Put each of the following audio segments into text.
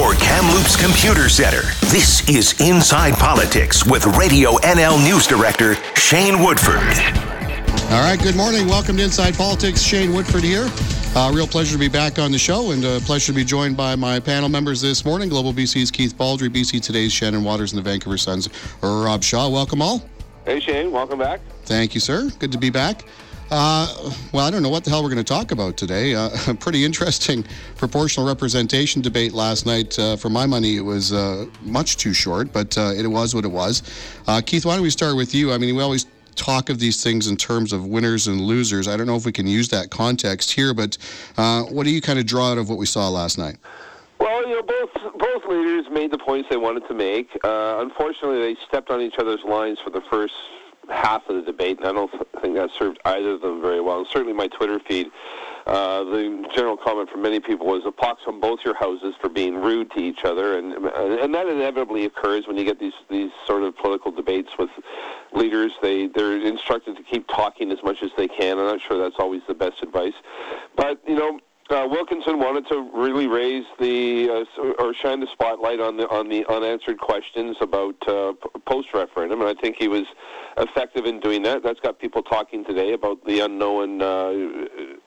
for Kamloops Computer Center. This is Inside Politics with Radio NL News Director Shane Woodford. All right, good morning. Welcome to Inside Politics. Shane Woodford here. Uh, real pleasure to be back on the show and a pleasure to be joined by my panel members this morning Global BC's Keith Baldry, BC Today's Shannon Waters, and the Vancouver Sun's Rob Shaw. Welcome all. Hey, Shane. Welcome back. Thank you, sir. Good to be back. Uh, well, I don't know what the hell we're going to talk about today. Uh, a pretty interesting proportional representation debate last night. Uh, for my money, it was uh, much too short, but uh, it was what it was. Uh, Keith, why don't we start with you? I mean, we always talk of these things in terms of winners and losers. I don't know if we can use that context here, but what do you kind of draw out of what we saw last night? Well, you know, both both leaders made the points they wanted to make. unfortunately, they stepped on each other's lines for the first half of the debate, and I don't think that served either of them very well. And certainly, my Twitter feed, uh, the general comment from many people was a pox on both your houses for being rude to each other, and and that inevitably occurs when you get these these sort of political debates with leaders. They they're instructed to keep talking as much as they can. I'm not sure that's always the best advice, but you know uh, Wilkinson wanted to really raise the uh, or shine the spotlight on the on the unanswered questions about uh, post referendum, and I think he was effective in doing that. That's got people talking today about the unknown uh,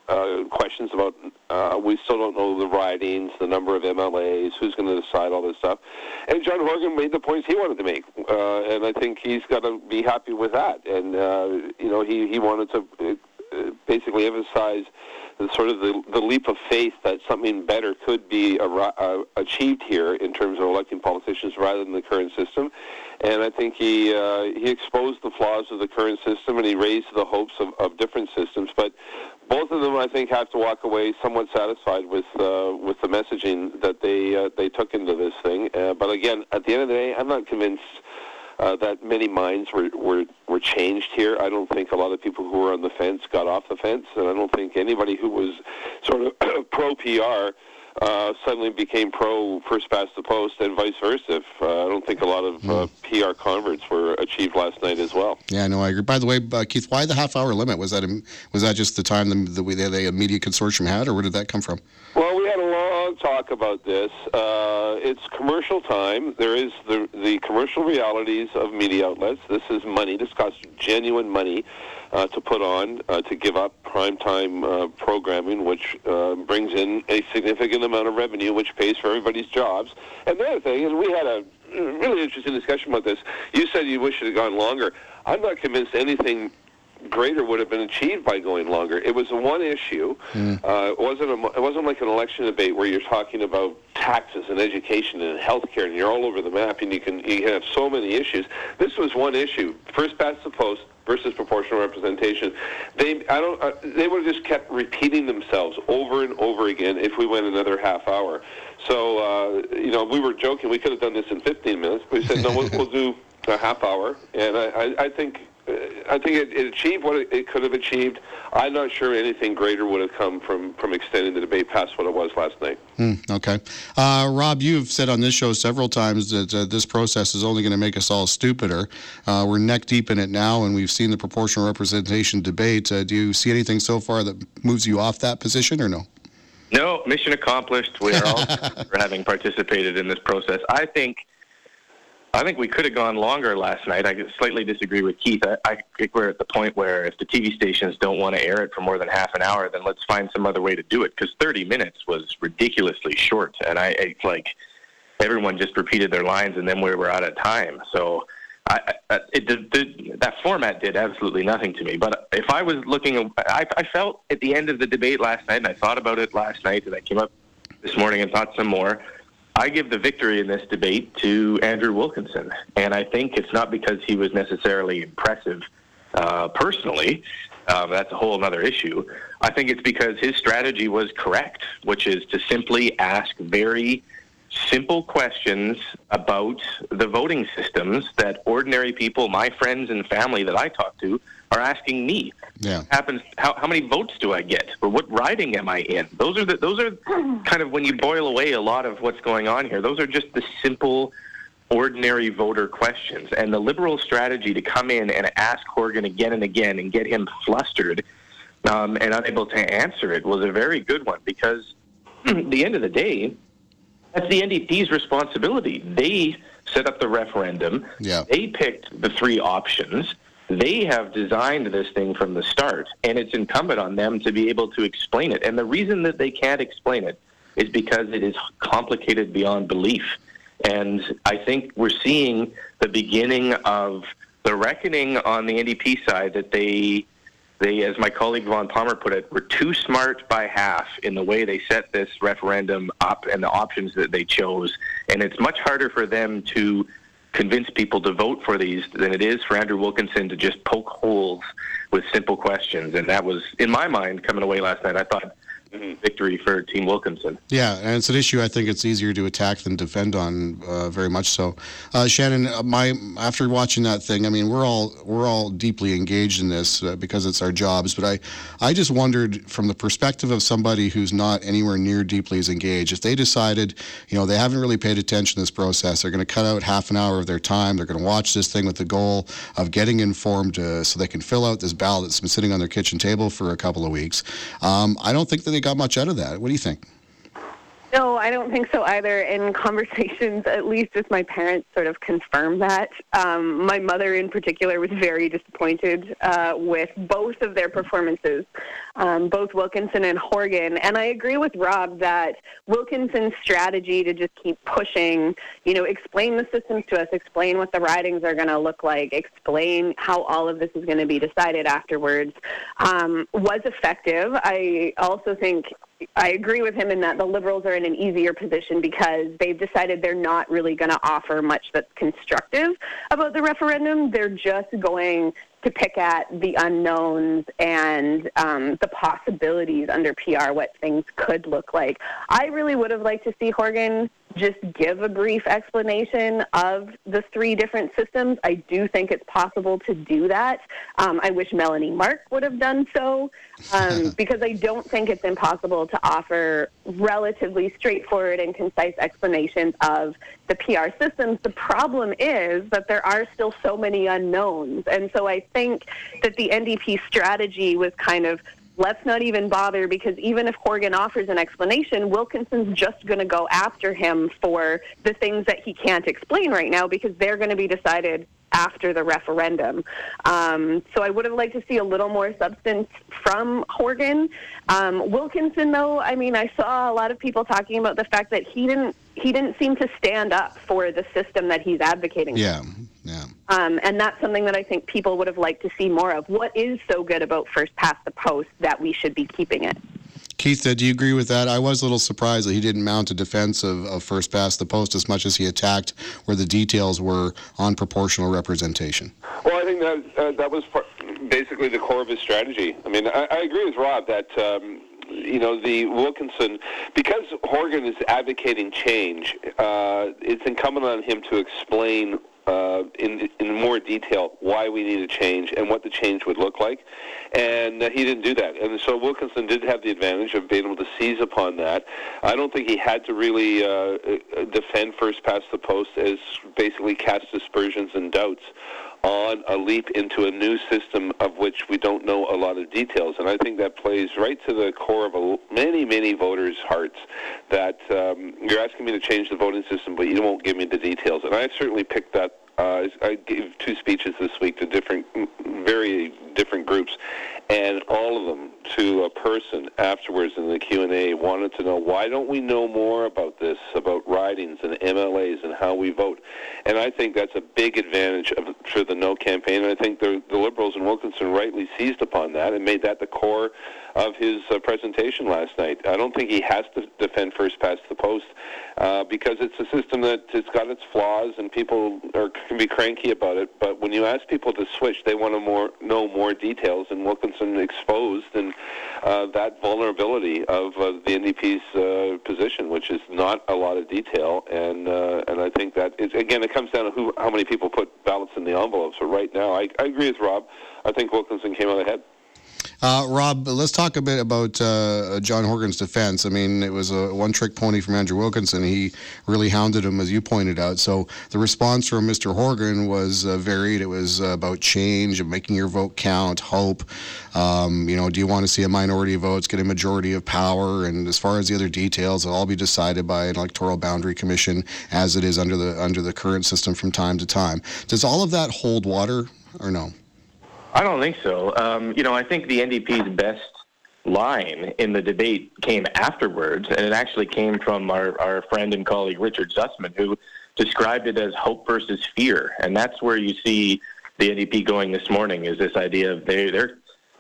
uh, questions about uh, we still don't know the ridings, the number of MLAs, who's going to decide all this stuff. And John Horgan made the points he wanted to make, and I think he's got to be happy with that. And you know, he he wanted to basically emphasize sort of the, the leap of faith that something better could be uh, achieved here in terms of electing politicians rather than the current system. And I think he uh, he exposed the flaws of the current system and he raised the hopes of, of different systems. But both of them, I think, have to walk away somewhat satisfied with uh, with the messaging that they uh, they took into this thing. Uh, but again, at the end of the day, I'm not convinced uh, that many minds were, were, were changed here. I don't think a lot of people who were on the fence got off the fence, and I don't think anybody who was sort of pro PR uh, suddenly became pro first past the post, and vice versa. If, uh, I don't think a lot of uh, hmm. PR converts were achieved last night as well. Yeah, no, I agree. By the way, uh, Keith, why the half hour limit? Was that was that just the time the, the, the media consortium had, or where did that come from? Well, we had talk about this. Uh, it's commercial time. There is the the commercial realities of media outlets. This is money. This costs genuine money uh, to put on uh, to give up primetime uh, programming, which uh, brings in a significant amount of revenue, which pays for everybody's jobs. And the other thing is, we had a really interesting discussion about this. You said you wish it had gone longer. I'm not convinced anything greater would have been achieved by going longer. It was one issue. Mm. Uh, it wasn't a, it wasn't like an election debate where you're talking about taxes and education and healthcare, and you're all over the map, and you can you can have so many issues. This was one issue: first past the post versus proportional representation. They I don't uh, they would have just kept repeating themselves over and over again if we went another half hour. So uh, you know we were joking we could have done this in 15 minutes, but we said no we'll, we'll do a half hour, and I, I, I think I think it, it achieved what it, it, could have achieved. I'm not sure anything greater would have come from, from extending the debate past what it was last night. Mm, okay. Uh, Rob, you've said on this show several times that uh, this process is only going to make us all stupider. Uh, we're neck deep in it now, and we've seen the proportional representation debate. Uh, do you see anything so far that moves you off that position or no? No, mission accomplished. We are all for having participated in this process. I think I think we could have gone longer last night. I slightly disagree with Keith. I, I think we're at the point where if the TV stations don't want to air it for more than half an hour, then let's find some other way to do it. Because 30 minutes was ridiculously short, and I it's like everyone just repeated their lines, and then we were out of time. So I, I it did, did, that format did absolutely nothing to me. But if I was looking, I, I felt at the end of the debate last night, and I thought about it last night, and I came up this morning and thought some more I give the victory in this debate to Andrew Wilkinson, and I think it's not because he was necessarily impressive uh, personally. Um, that's a whole other issue. I think it's because his strategy was correct, which is to simply ask very simple questions about the voting systems that ordinary people, my friends and family that I talk to, are asking me. Yeah. Happens. How, how many votes do I get, or what riding am I in? Those are the those are kind of when you boil away a lot of what's going on here. Those are just the simple, ordinary voter questions. And the liberal strategy to come in and ask Horgan again and again and get him flustered um, and unable to answer it was a very good one because at the end of the day That's the NDP's responsibility. They set up the referendum. Yeah. They picked the three options. They have designed this thing from the start, and it's incumbent on them to be able to explain it. And the reason that they can't explain it is because it is complicated beyond belief. And I think we're seeing the beginning of the reckoning on the NDP side that they they, as my colleague Vaughn Palmer put it, were too smart by half in the way they set this referendum up and the options that they chose. And it's much harder for them to convince people to vote for these than it is for Andrew Wilkinson to just poke holes with simple questions. And that was, in my mind, coming away last night, I thought. Victory for Team Wilkinson. Yeah, and it's an issue I think it's easier to attack than defend on, uh, very much so. Uh, Shannon, uh, my after watching that thing, I mean, we're all we're all deeply engaged in this uh, because it's our jobs. But I, I just wondered from the perspective of somebody who's not anywhere near deeply as engaged, if they decided, you know, they haven't really paid attention to this process, they're going to cut out half an hour of their time, they're going to watch this thing with the goal of getting informed uh, so they can fill out this ballot that's been sitting on their kitchen table for a couple of weeks. Um, I don't think that they got much out of that. What do you think? No, I don't think so either. In conversations, at least with my parents, sort of confirm that. Um, my mother, in particular, was very disappointed uh, with both of their performances, um, both Wilkinson and Horgan. And I agree with Rob that Wilkinson's strategy to just keep pushing, you know, explain the systems to us, explain what the ridings are going to look like, explain how all of this is going to be decided afterwards, um, was effective. I also think I agree with him in that the Liberals are in an easier position because they've decided they're not really going to offer much that's constructive about the referendum. They're just going to pick at the unknowns and um, the possibilities under PR, what things could look like. I really would have liked to see Horgan just give a brief explanation of the three different systems. I do think it's possible to do that. Um, I wish Melanie Mark would have done so um, because I don't think it's impossible to offer relatively straightforward and concise explanations of the PR systems. The problem is that there are still so many unknowns. And so I think that the NDP strategy was kind of let's not even bother because even if Horgan offers an explanation, Wilkinson's just going to go after him for the things that he can't explain right now because they're going to be decided after the referendum. Um, so I would have liked to see a little more substance from Horgan. Um, Wilkinson, though, I mean, I saw a lot of people talking about the fact that he didn't he didn't seem to stand up for the system that he's advocating. Yeah, yeah. Um, and that's something that I think people would have liked to see more of. What is so good about First Past the Post that we should be keeping it? Keith, uh, do you agree with that? I was a little surprised that he didn't mount a defense of, of First Past the Post as much as he attacked where the details were on proportional representation. Well, I think that uh, that was part, basically the core of his strategy. I mean, I, I agree with Rob that. Um, you know, the Wilkinson, because Horgan is advocating change, uh, it's incumbent on him to explain uh, in in more detail why we need a change and what the change would look like, and uh, he didn't do that. And so Wilkinson did have the advantage of being able to seize upon that. I don't think he had to really uh, uh defend first past the post as basically cast aspersions and doubts on a leap into a new system of which we don't know a lot of details. And I think that plays right to the core of a, many, many voters' hearts that um, you're asking me to change the voting system, but you won't give me the details. And I certainly picked that. Uh, I gave two speeches this week to different, very different groups, and all of them to a person afterwards in the Q&A wanted to know why don't we know more about this about ridings and MLAs and how we vote? And I think that's a big advantage of, for the no campaign and I think the, the liberals and Wilkinson rightly seized upon that and made that the core of his uh, presentation last night. I don't think he has to defend first past the post uh, because it's a system that it's got its flaws and people are, can be cranky about it but when you ask people to switch they want to more know more details and Wilkinson exposed and uh, that vulnerability of uh, the NDP's uh, position, which is not a lot of detail, and uh, and I think that it, again it comes down to who, how many people put ballots in the envelopes. So right now, I, I agree with Rob. I think Wilkinson came out ahead. Uh, Rob, let's talk a bit about uh, John Horgan's defense. I mean, it was a one trick pony from Andrew Wilkinson. He really hounded him, as you pointed out. So the response from Mr. Horgan was uh, varied. It was about change, of making your vote count, hope. Um, you know, do you want to see a minority of votes get a majority of power? And as far as the other details, it'll all be decided by an electoral boundary commission, as it is under the under the current system from time to time. Does all of that hold water, or no? I don't think so. Um, you know, I think the NDP's best line in the debate came afterwards, and it actually came from our, our friend and colleague Richard Zussman, who described it as hope versus fear. And that's where you see the NDP going this morning is this idea of they, they're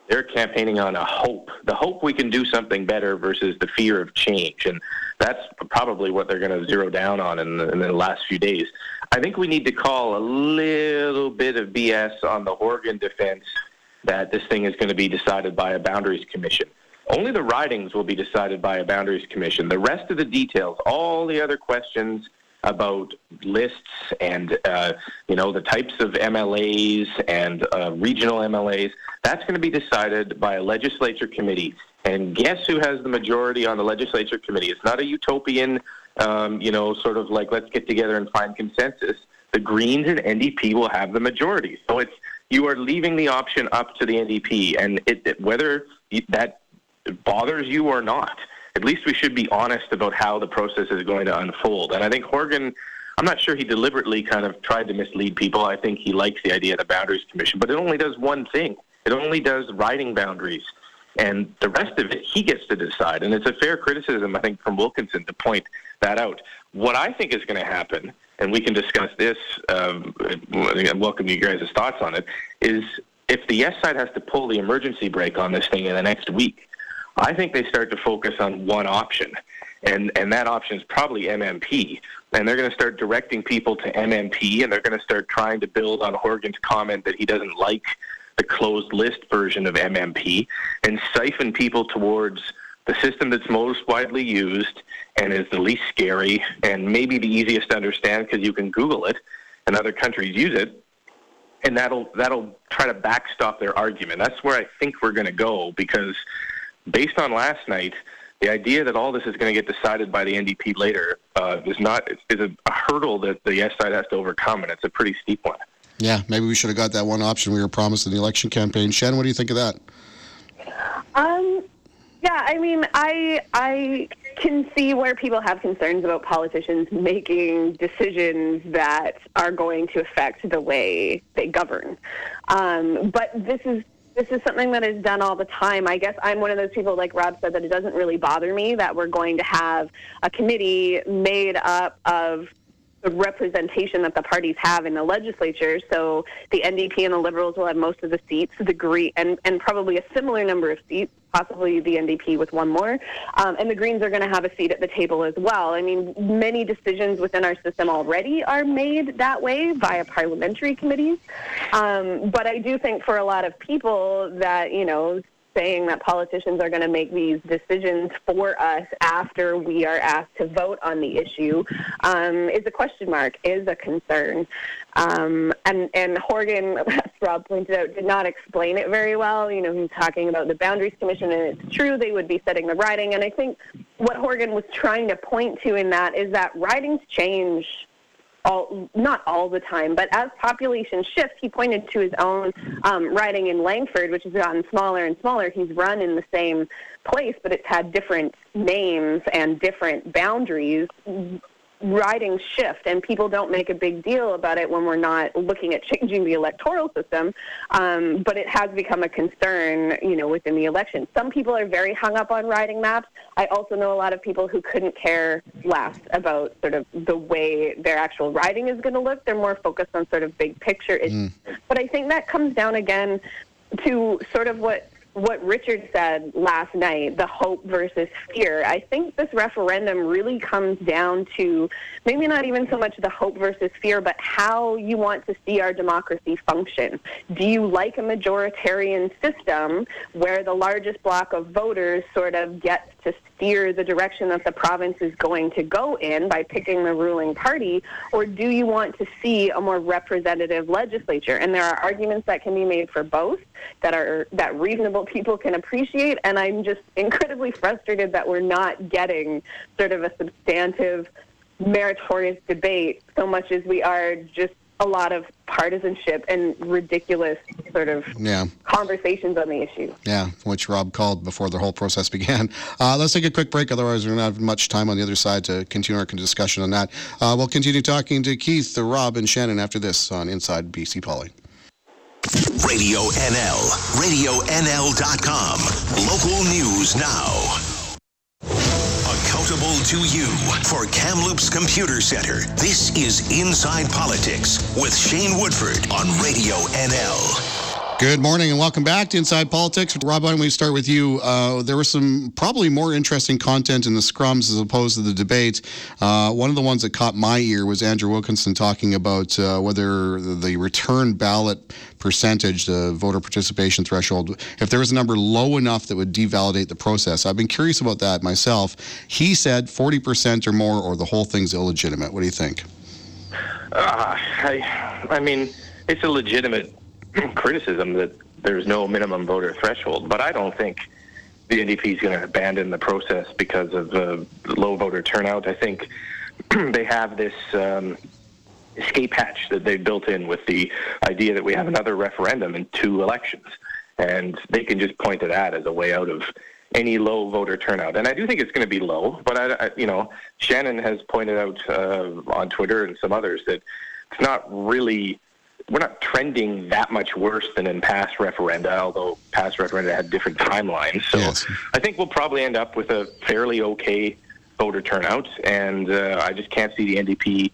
they're campaigning on a hope, the hope we can do something better versus the fear of change. And that's probably what they're going to zero down on in the, in the last few days. I think we need to call a little bit of BS on the Horgan defense that this thing is going to be decided by a boundaries commission. Only the ridings will be decided by a boundaries commission. The rest of the details, all the other questions about lists and uh, you know the types of MLAs and uh, regional MLAs, that's going to be decided by a legislature committee. And guess who has the majority on the legislature committee? It's not a utopian um, you know, sort of like let's get together and find consensus, the Greens and NDP will have the majority. So it's you are leaving the option up to the NDP, and it, whether that bothers you or not, at least we should be honest about how the process is going to unfold. And I think Horgan. I'm not sure he deliberately kind of tried to mislead people. I think he likes the idea of the Boundaries Commission, but it only does one thing. It only does riding boundaries. And the rest of it, he gets to decide. And it's a fair criticism, I think, from Wilkinson to point that out. What I think is going to happen, and we can discuss this, um, and welcome you guys' thoughts on it, is if the yes side has to pull the emergency brake on this thing in the next week, I think they start to focus on one option. And, and that option is probably MMP. And they're going to start directing people to MMP, and they're going to start trying to build on Horgan's comment that he doesn't like the closed list version of MMP and siphon people towards the system that's most widely used and is the least scary and maybe the easiest to understand because you can Google it and other countries use it. And that'll that'll try to backstop their argument. That's where I think we're going to go because, based on last night, the idea that all this is going to get decided by the NDP later uh, is not is a, a hurdle that the yes side has to overcome, and it's a pretty steep one. Yeah, maybe we should have got that one option we were promised in the election campaign. Shannon, what do you think of that? Um, yeah, I mean, I I can see where people have concerns about politicians making decisions that are going to affect the way they govern. Um, but this is this is something that is done all the time. I guess I'm one of those people, like Rob said, that it doesn't really bother me that we're going to have a committee made up of the representation that the parties have in the legislature. So the NDP and the Liberals will have most of the seats, the Green, and, and probably a similar number of seats, possibly the NDP with one more. Um, and the Greens are going to have a seat at the table as well. I mean, many decisions within our system already are made that way via parliamentary committees. Um, but I do think for a lot of people that, you know, saying that politicians are going to make these decisions for us after we are asked to vote on the issue um, is a question mark, is a concern. Um, and, and Horgan, as Rob pointed out, did not explain it very well. You know, he's talking about the Boundaries Commission, and it's true they would be setting the riding. And I think what Horgan was trying to point to in that is that ridings change all, not all the time, but as population shifts, he pointed to his own um, riding in Langford, which has gotten smaller and smaller. He's run in the same place, but it's had different names and different boundaries ridings shift, and people don't make a big deal about it when we're not looking at changing the electoral system. Um, but it has become a concern, you know, within the election. Some people are very hung up on riding maps. I also know a lot of people who couldn't care less about sort of the way their actual riding is going to look. They're more focused on sort of big picture issues. Mm. But I think that comes down again to sort of what what Richard said last night, the hope versus fear, I think this referendum really comes down to maybe not even so much the hope versus fear, but how you want to see our democracy function. Do you like a majoritarian system where the largest block of voters sort of gets to steer the direction that the province is going to go in by picking the ruling party, or do you want to see a more representative legislature? And there are arguments that can be made for both that are that reasonable people can appreciate. And I'm just incredibly frustrated that we're not getting sort of a substantive, meritorious debate so much as we are just a lot of partisanship and ridiculous sort of Yeah. conversations on the issue. Yeah, which Rob called before the whole process began. Uh, let's take a quick break, otherwise, we're not have much time on the other side to continue our discussion on that. Uh, we'll continue talking to Keith, Rob, and Shannon after this on Inside BC Poly. Radio NL, RadioNL.com. Local news now. Accountable to you for Kamloops Computer Center. This is Inside Politics with Shane Woodford on Radio NL. Good morning and welcome back to Inside Politics. Rob, why don't we start with you? Uh, there was some probably more interesting content in the scrums as opposed to the debate. Uh, one of the ones that caught my ear was Andrew Wilkinson talking about uh, whether the return ballot percentage, the voter participation threshold, if there was a number low enough that would devalidate the process. I've been curious about that myself. He said 40% or more, or the whole thing's illegitimate. What do you think? Uh, I, I mean, it's a legitimate criticism that there's no minimum voter threshold, but I don't think the NDP is going to abandon the process because of uh, low voter turnout. I think they have this um, escape hatch that they built in with the idea that we have another referendum in two elections, and they can just point to that as a way out of any low voter turnout. And I do think it's going to be low, but I, I you know, Shannon has pointed out uh, on Twitter and some others that it's not really we're not trending that much worse than in past referenda, although past referenda had different timelines. So Yes. I think we'll probably end up with a fairly okay voter turnout, and uh, I just can't see the NDP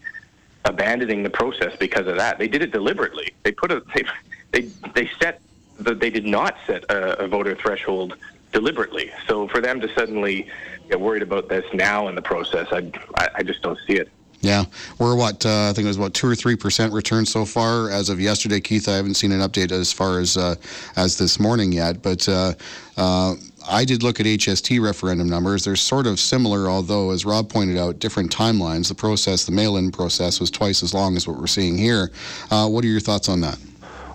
abandoning the process because of that. They did it deliberately. They put a they they, they set the, they did not set a, a voter threshold deliberately. So for them to suddenly get worried about this now in the process, I I, I just don't see it. Yeah, we're what uh, I think it was about two or three percent return so far as of yesterday. Keith, I haven't seen an update as far as uh, as this morning yet, but uh, uh, I did look at HST referendum numbers. They're sort of similar, although as Rob pointed out, different timelines. The process, the mail-in process, was twice as long as what we're seeing here. Uh, what are your thoughts on that?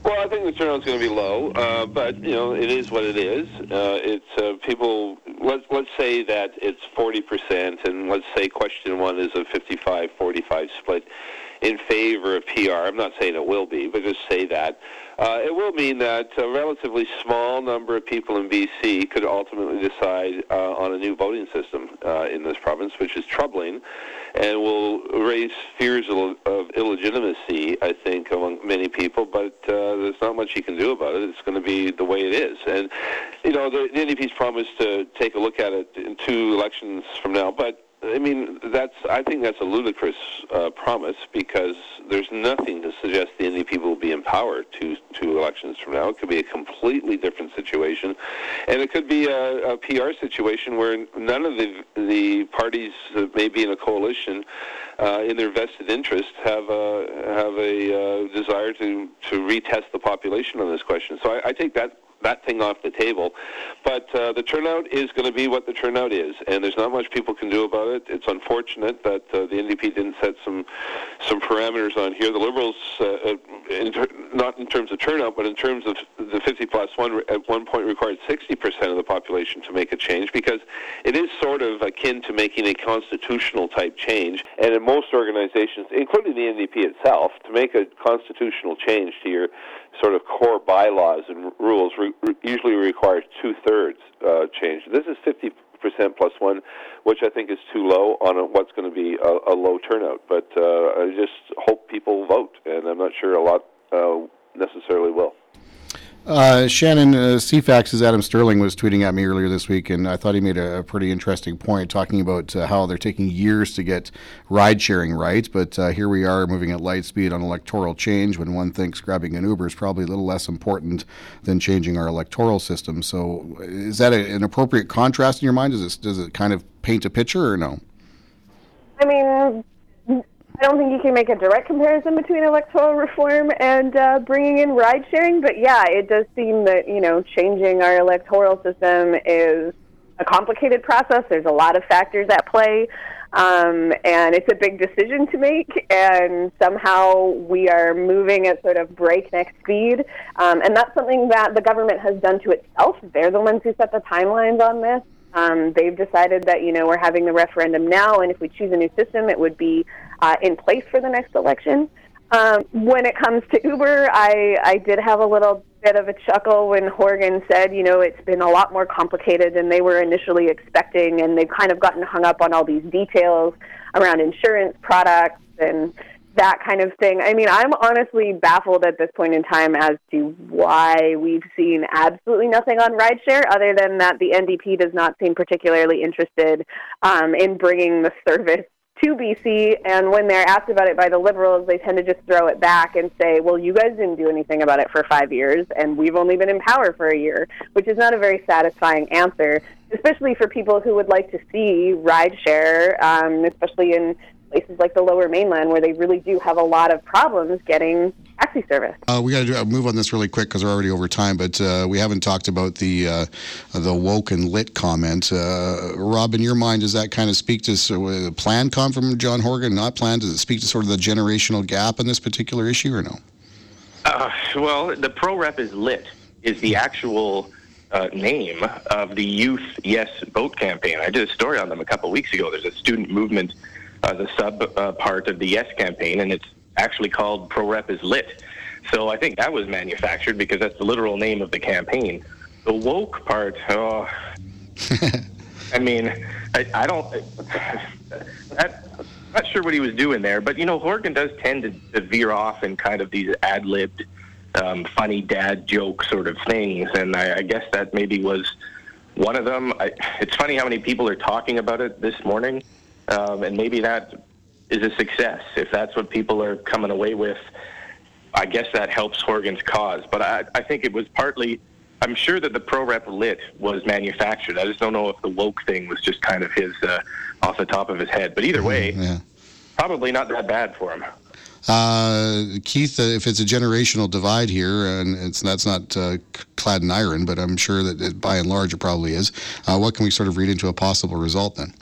Well, I think the turnout's going to be low, uh, but you know it is what it is. Uh, it's uh, people. Let's let's say that it's forty percent, and let's say question one is a 55-45 split in favor of PR. I'm not saying it will be, but just say that. Uh, it will mean that a relatively small number of people in BC could ultimately decide uh, on a new voting system uh, in this province, which is troubling and will raise fears of, of illegitimacy, I think, among many people. But uh, there's not much you can do about it. It's going to be the way it is. And, you know, the, the NDP's promised to take a look at it in two elections from now. But I mean, that's. I think that's a ludicrous uh, promise because there's nothing to suggest the NDP will be in power two two elections from now. It could be a completely different situation, and it could be a, a PR situation where none of the the parties that may be in a coalition, uh, in their vested interest, have a have a uh, desire to to retest the population on this question. So I, I take that that thing off the table. But uh, the turnout is going to be what the turnout is, and there's not much people can do about it. It's unfortunate that uh, the NDP didn't set some some parameters on here. The Liberals, uh, uh, in ter- not in terms of turnout, but in terms of the 50 plus one, at one point required 60% of the population to make a change because it is sort of akin to making a constitutional type change. And in most organizations, including the NDP itself, to make a constitutional change to your sort of core bylaws and rules re- usually requires two thirds uh, change. This is 50 percent plus one, which I think is too low on a, what's going to be a, a low turnout. But uh, I just hope people vote, and I'm not sure a lot uh, necessarily will. Uh, Shannon, uh, CFAX's Adam Stirling was tweeting at me earlier this week, and I thought he made a, a pretty interesting point talking about uh, how they're taking years to get ride sharing right. But uh, here we are moving at light speed on electoral change when one thinks grabbing an Uber is probably a little less important than changing our electoral system. So, is that a, an appropriate contrast in your mind? Does it, does it kind of paint a picture or no? I mean, I don't think you can make a direct comparison between electoral reform and uh, bringing in ride sharing, but yeah, it does seem that you know changing our electoral system is a complicated process. There's a lot of factors at play. Um, and it's a big decision to make, and somehow we are moving at sort of breakneck speed. Um, and that's something that the government has done to itself. They're the ones who set the timelines on this. Um, they've decided that you know we're having the referendum now, and if we choose a new system, it would be uh, in place for the next election. Um, when it comes to Uber, I, I did have a little bit of a chuckle when Horgan said, you know, it's been a lot more complicated than they were initially expecting, and they've kind of gotten hung up on all these details around insurance products and that kind of thing. I mean, I'm honestly baffled at this point in time as to why we've seen absolutely nothing on rideshare, other than that the NDP does not seem particularly interested um, in bringing the service to BC, and when they're asked about it by the Liberals, they tend to just throw it back and say, well, you guys didn't do anything about it for five years, and we've only been in power for a year, which is not a very satisfying answer, especially for people who would like to see rideshare, um, especially in places like the lower mainland where they really do have a lot of problems getting taxi service. Uh, we got to uh, move on this really quick because we're already over time, but uh, we haven't talked about the uh, the woke and lit comment. Uh, Rob, in your mind, does that kind of speak to so, uh, plan come from John Horgan, not plan? Does it speak to sort of the generational gap in this particular issue or no? well, the pro rep is lit, is the actual name of the Youth Yes Vote campaign. I did a story on them a couple weeks ago. There's a student movement uh, the sub uh, part of the Yes campaign, and it's actually called Pro Rep is Lit. So I think that was manufactured because that's the literal name of the campaign. The woke part, oh, I mean, I, I don't. That, I'm not sure what he was doing there, but you know, Horgan does tend to, to veer off in kind of these ad-libbed, um, funny dad joke sort of things, and I, I guess that maybe was one of them. I, it's funny how many people are talking about it this morning um, and maybe that is a success. If that's what people are coming away with, I guess that helps Horgan's cause. But I, I think it was partly, I'm sure that the pro rep lit was manufactured. I just don't know if the woke thing was just kind of his uh, off the top of his head. But either way, yeah. probably not that bad for him. Uh, Keith, uh, if it's a generational divide here, and it's that's not uh, clad in iron, but I'm sure that it, by and large it probably is. Uh, what can we sort of read into a possible result then?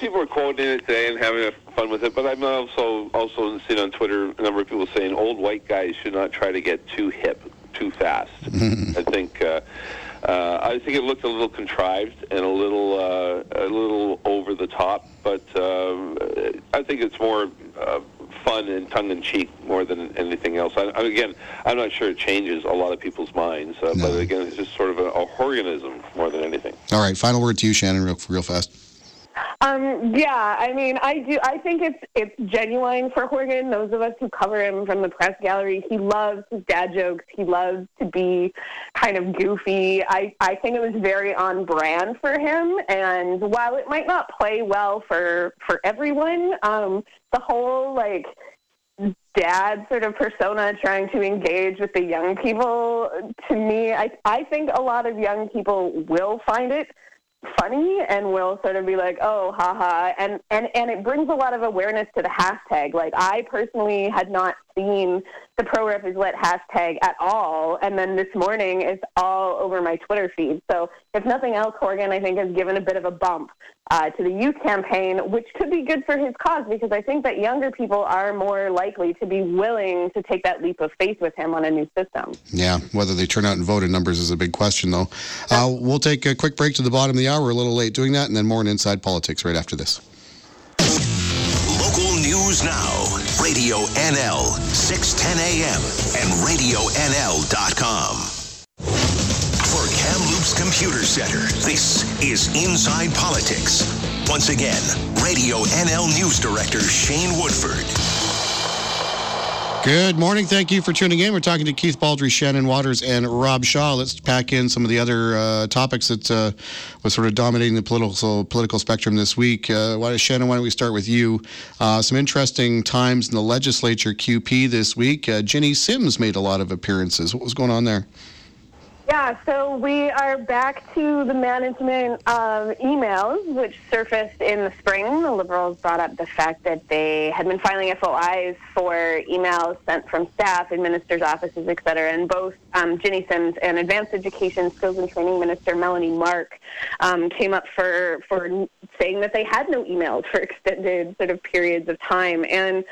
People are quoting it today and having fun with it, but I'm also also seeing on Twitter a number of people saying old white guys should not try to get too hip too fast. I think uh, uh, I think it looked a little contrived and a little uh, a little over the top, but uh, I think it's more uh, fun and tongue in cheek more than anything else. I, again, I'm not sure it changes a lot of people's minds, uh, no. but again, it's just sort of a, a organism more than anything. All right, final word to you, Shannon, real real fast. Um, yeah, I mean, I do. I think it's it's genuine for Horgan. Those of us who cover him from the press gallery, he loves his dad jokes. He loves to be kind of goofy. I I think it was very on brand for him. And while it might not play well for for everyone, um, the whole like dad sort of persona trying to engage with the young people to me I I think a lot of young people will find it funny and will sort of be like, oh, haha. And, and, and it brings a lot of awareness to the hashtag. Like, I personally had not seen the pro rep is lit hashtag at all. And then this morning it's all over my Twitter feed. So if nothing else, Horgan, I think, has given a bit of a bump uh, to the youth campaign, which could be good for his cause because I think that younger people are more likely to be willing to take that leap of faith with him on a new system. Yeah, whether they turn out and vote in numbers is a big question, though. Uh, we'll take a quick break to the bottom of the hour. A little late doing that, and then more in Inside Politics right after this. News now. Radio NL, 610 a.m. and RadioNL.com. For Kamloops Computer Center, this is Inside Politics. Once again, Radio NL News Director Shane Woodford. Good morning. Thank you for tuning in. We're talking to Keith Baldry, Shannon Waters, and Rob Shaw. Let's pack in some of the other uh, topics that uh, was sort of dominating the political political spectrum this week. Uh, why, Shannon, why don't we start with you? Uh, some interesting times in the legislature QP this week. Uh, Jinny Sims made a lot of appearances. What was going on there? Yeah, so we are back to the management of emails, which surfaced in the spring. The Liberals brought up the fact that they had been filing FOIs for emails sent from staff, administrators' offices, et cetera, and both um, Jinny Sims and Advanced Education Skills and Training Minister Melanie Mark um, came up for, for saying that they had no emails for extended sort of periods of time. And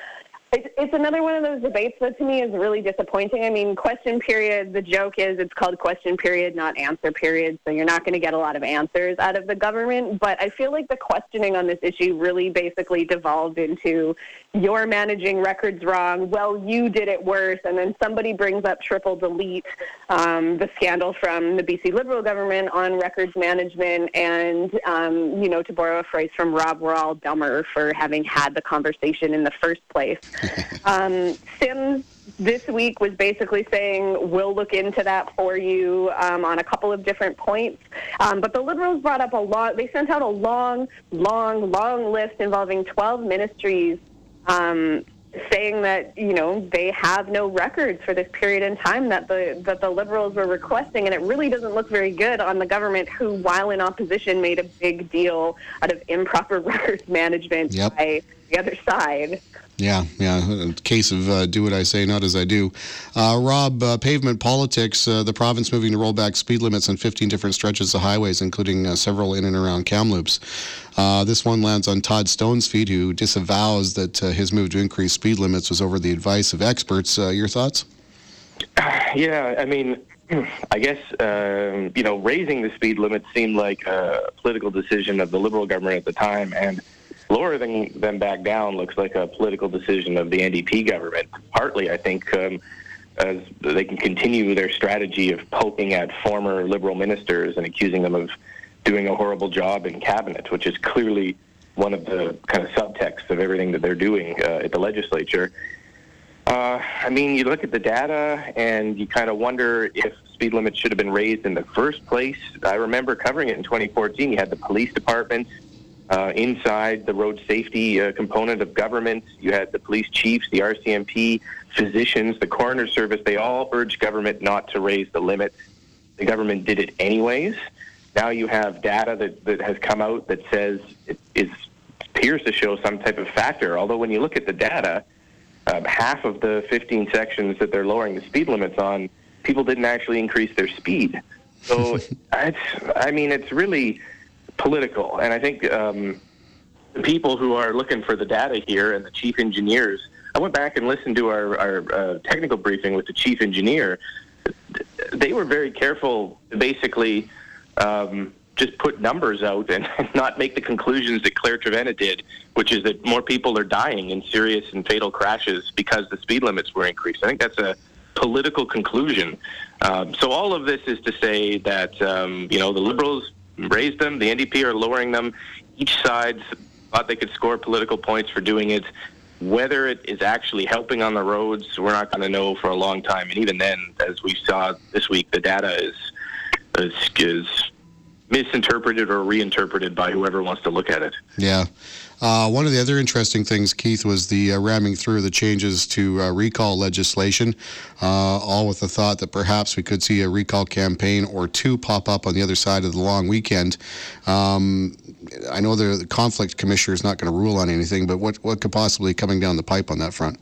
it's, it's another one of those debates that to me is really disappointing. I mean, question period, the joke is it's called question period, not answer period, so you're not going to get a lot of answers out of the government. But I feel like the questioning on this issue really basically devolved into you're managing records wrong, well, you did it worse, and then somebody brings up triple delete, um, the scandal from the BC Liberal government on records management, and, um, you know, to borrow a phrase from Rob, we're all dumber for having had the conversation in the first place. um, Sims this week was basically saying we'll look into that for you um, on a couple of different points. Um, but the Liberals brought up a lot. They sent out a long, long, long list involving 12 ministries. Um, saying that you know they have no records for this period in time that the that the liberals were requesting and it really doesn't look very good on the government who while in opposition made a big deal out of improper records management yep. by the other side yeah, yeah. Case of uh, do what I say, not as I do. Uh, Rob, uh, pavement politics. Uh, the province moving to roll back speed limits on 15 different stretches of highways, including uh, several in and around Kamloops. Uh, this one lands on Todd Stone's feet, who disavows that his move to increase speed limits was over the advice of experts. your thoughts? Yeah, I mean, I guess um, you know, raising the speed limit seemed like a political decision of the Liberal government at the time, and lowering them back down looks like a political decision of the NDP government. Partly, I think, um, as they can continue their strategy of poking at former Liberal ministers and accusing them of doing a horrible job in cabinet, which is clearly one of the kind of subtexts of everything that they're doing uh, at the legislature. Uh, I mean, you look at the data and you kind of wonder if speed limits should have been raised in the first place. I remember covering it in 2014. You had the police department uh, inside the road safety uh, component of government. You had the police chiefs, the RCMP, physicians, the coroner service. They all urged government not to raise the limits. The government did it anyways. Now you have data that, that has come out that says it is, appears to show some type of factor. Although when you look at the data, um, half of the 15 sections that they're lowering the speed limits on, people didn't actually increase their speed. So I mean, it's really political. And I think um, the people who are looking for the data here and the chief engineers, I went back and listened to our, our uh, technical briefing with the chief engineer. They were very careful to basically um, just put numbers out and not make the conclusions that Claire Trevena did, which is that more people are dying in serious and fatal crashes because the speed limits were increased. I think that's a political conclusion. Um, so all of this is to say that um, you know the liberals raised them. The NDP are lowering them. Each side thought they could score political points for doing it. Whether it is actually helping on the roads, we're not going to know for a long time. And even then, as we saw this week, the data is is, is misinterpreted or reinterpreted by whoever wants to look at it. Yeah. Uh, one of the other interesting things, Keith, was the uh, ramming through the changes to uh, recall legislation, uh, all with the thought that perhaps we could see a recall campaign or two pop up on the other side of the long weekend. Um, I know the, the conflict commissioner is not going to rule on anything, but what, what could possibly be coming down the pipe on that front?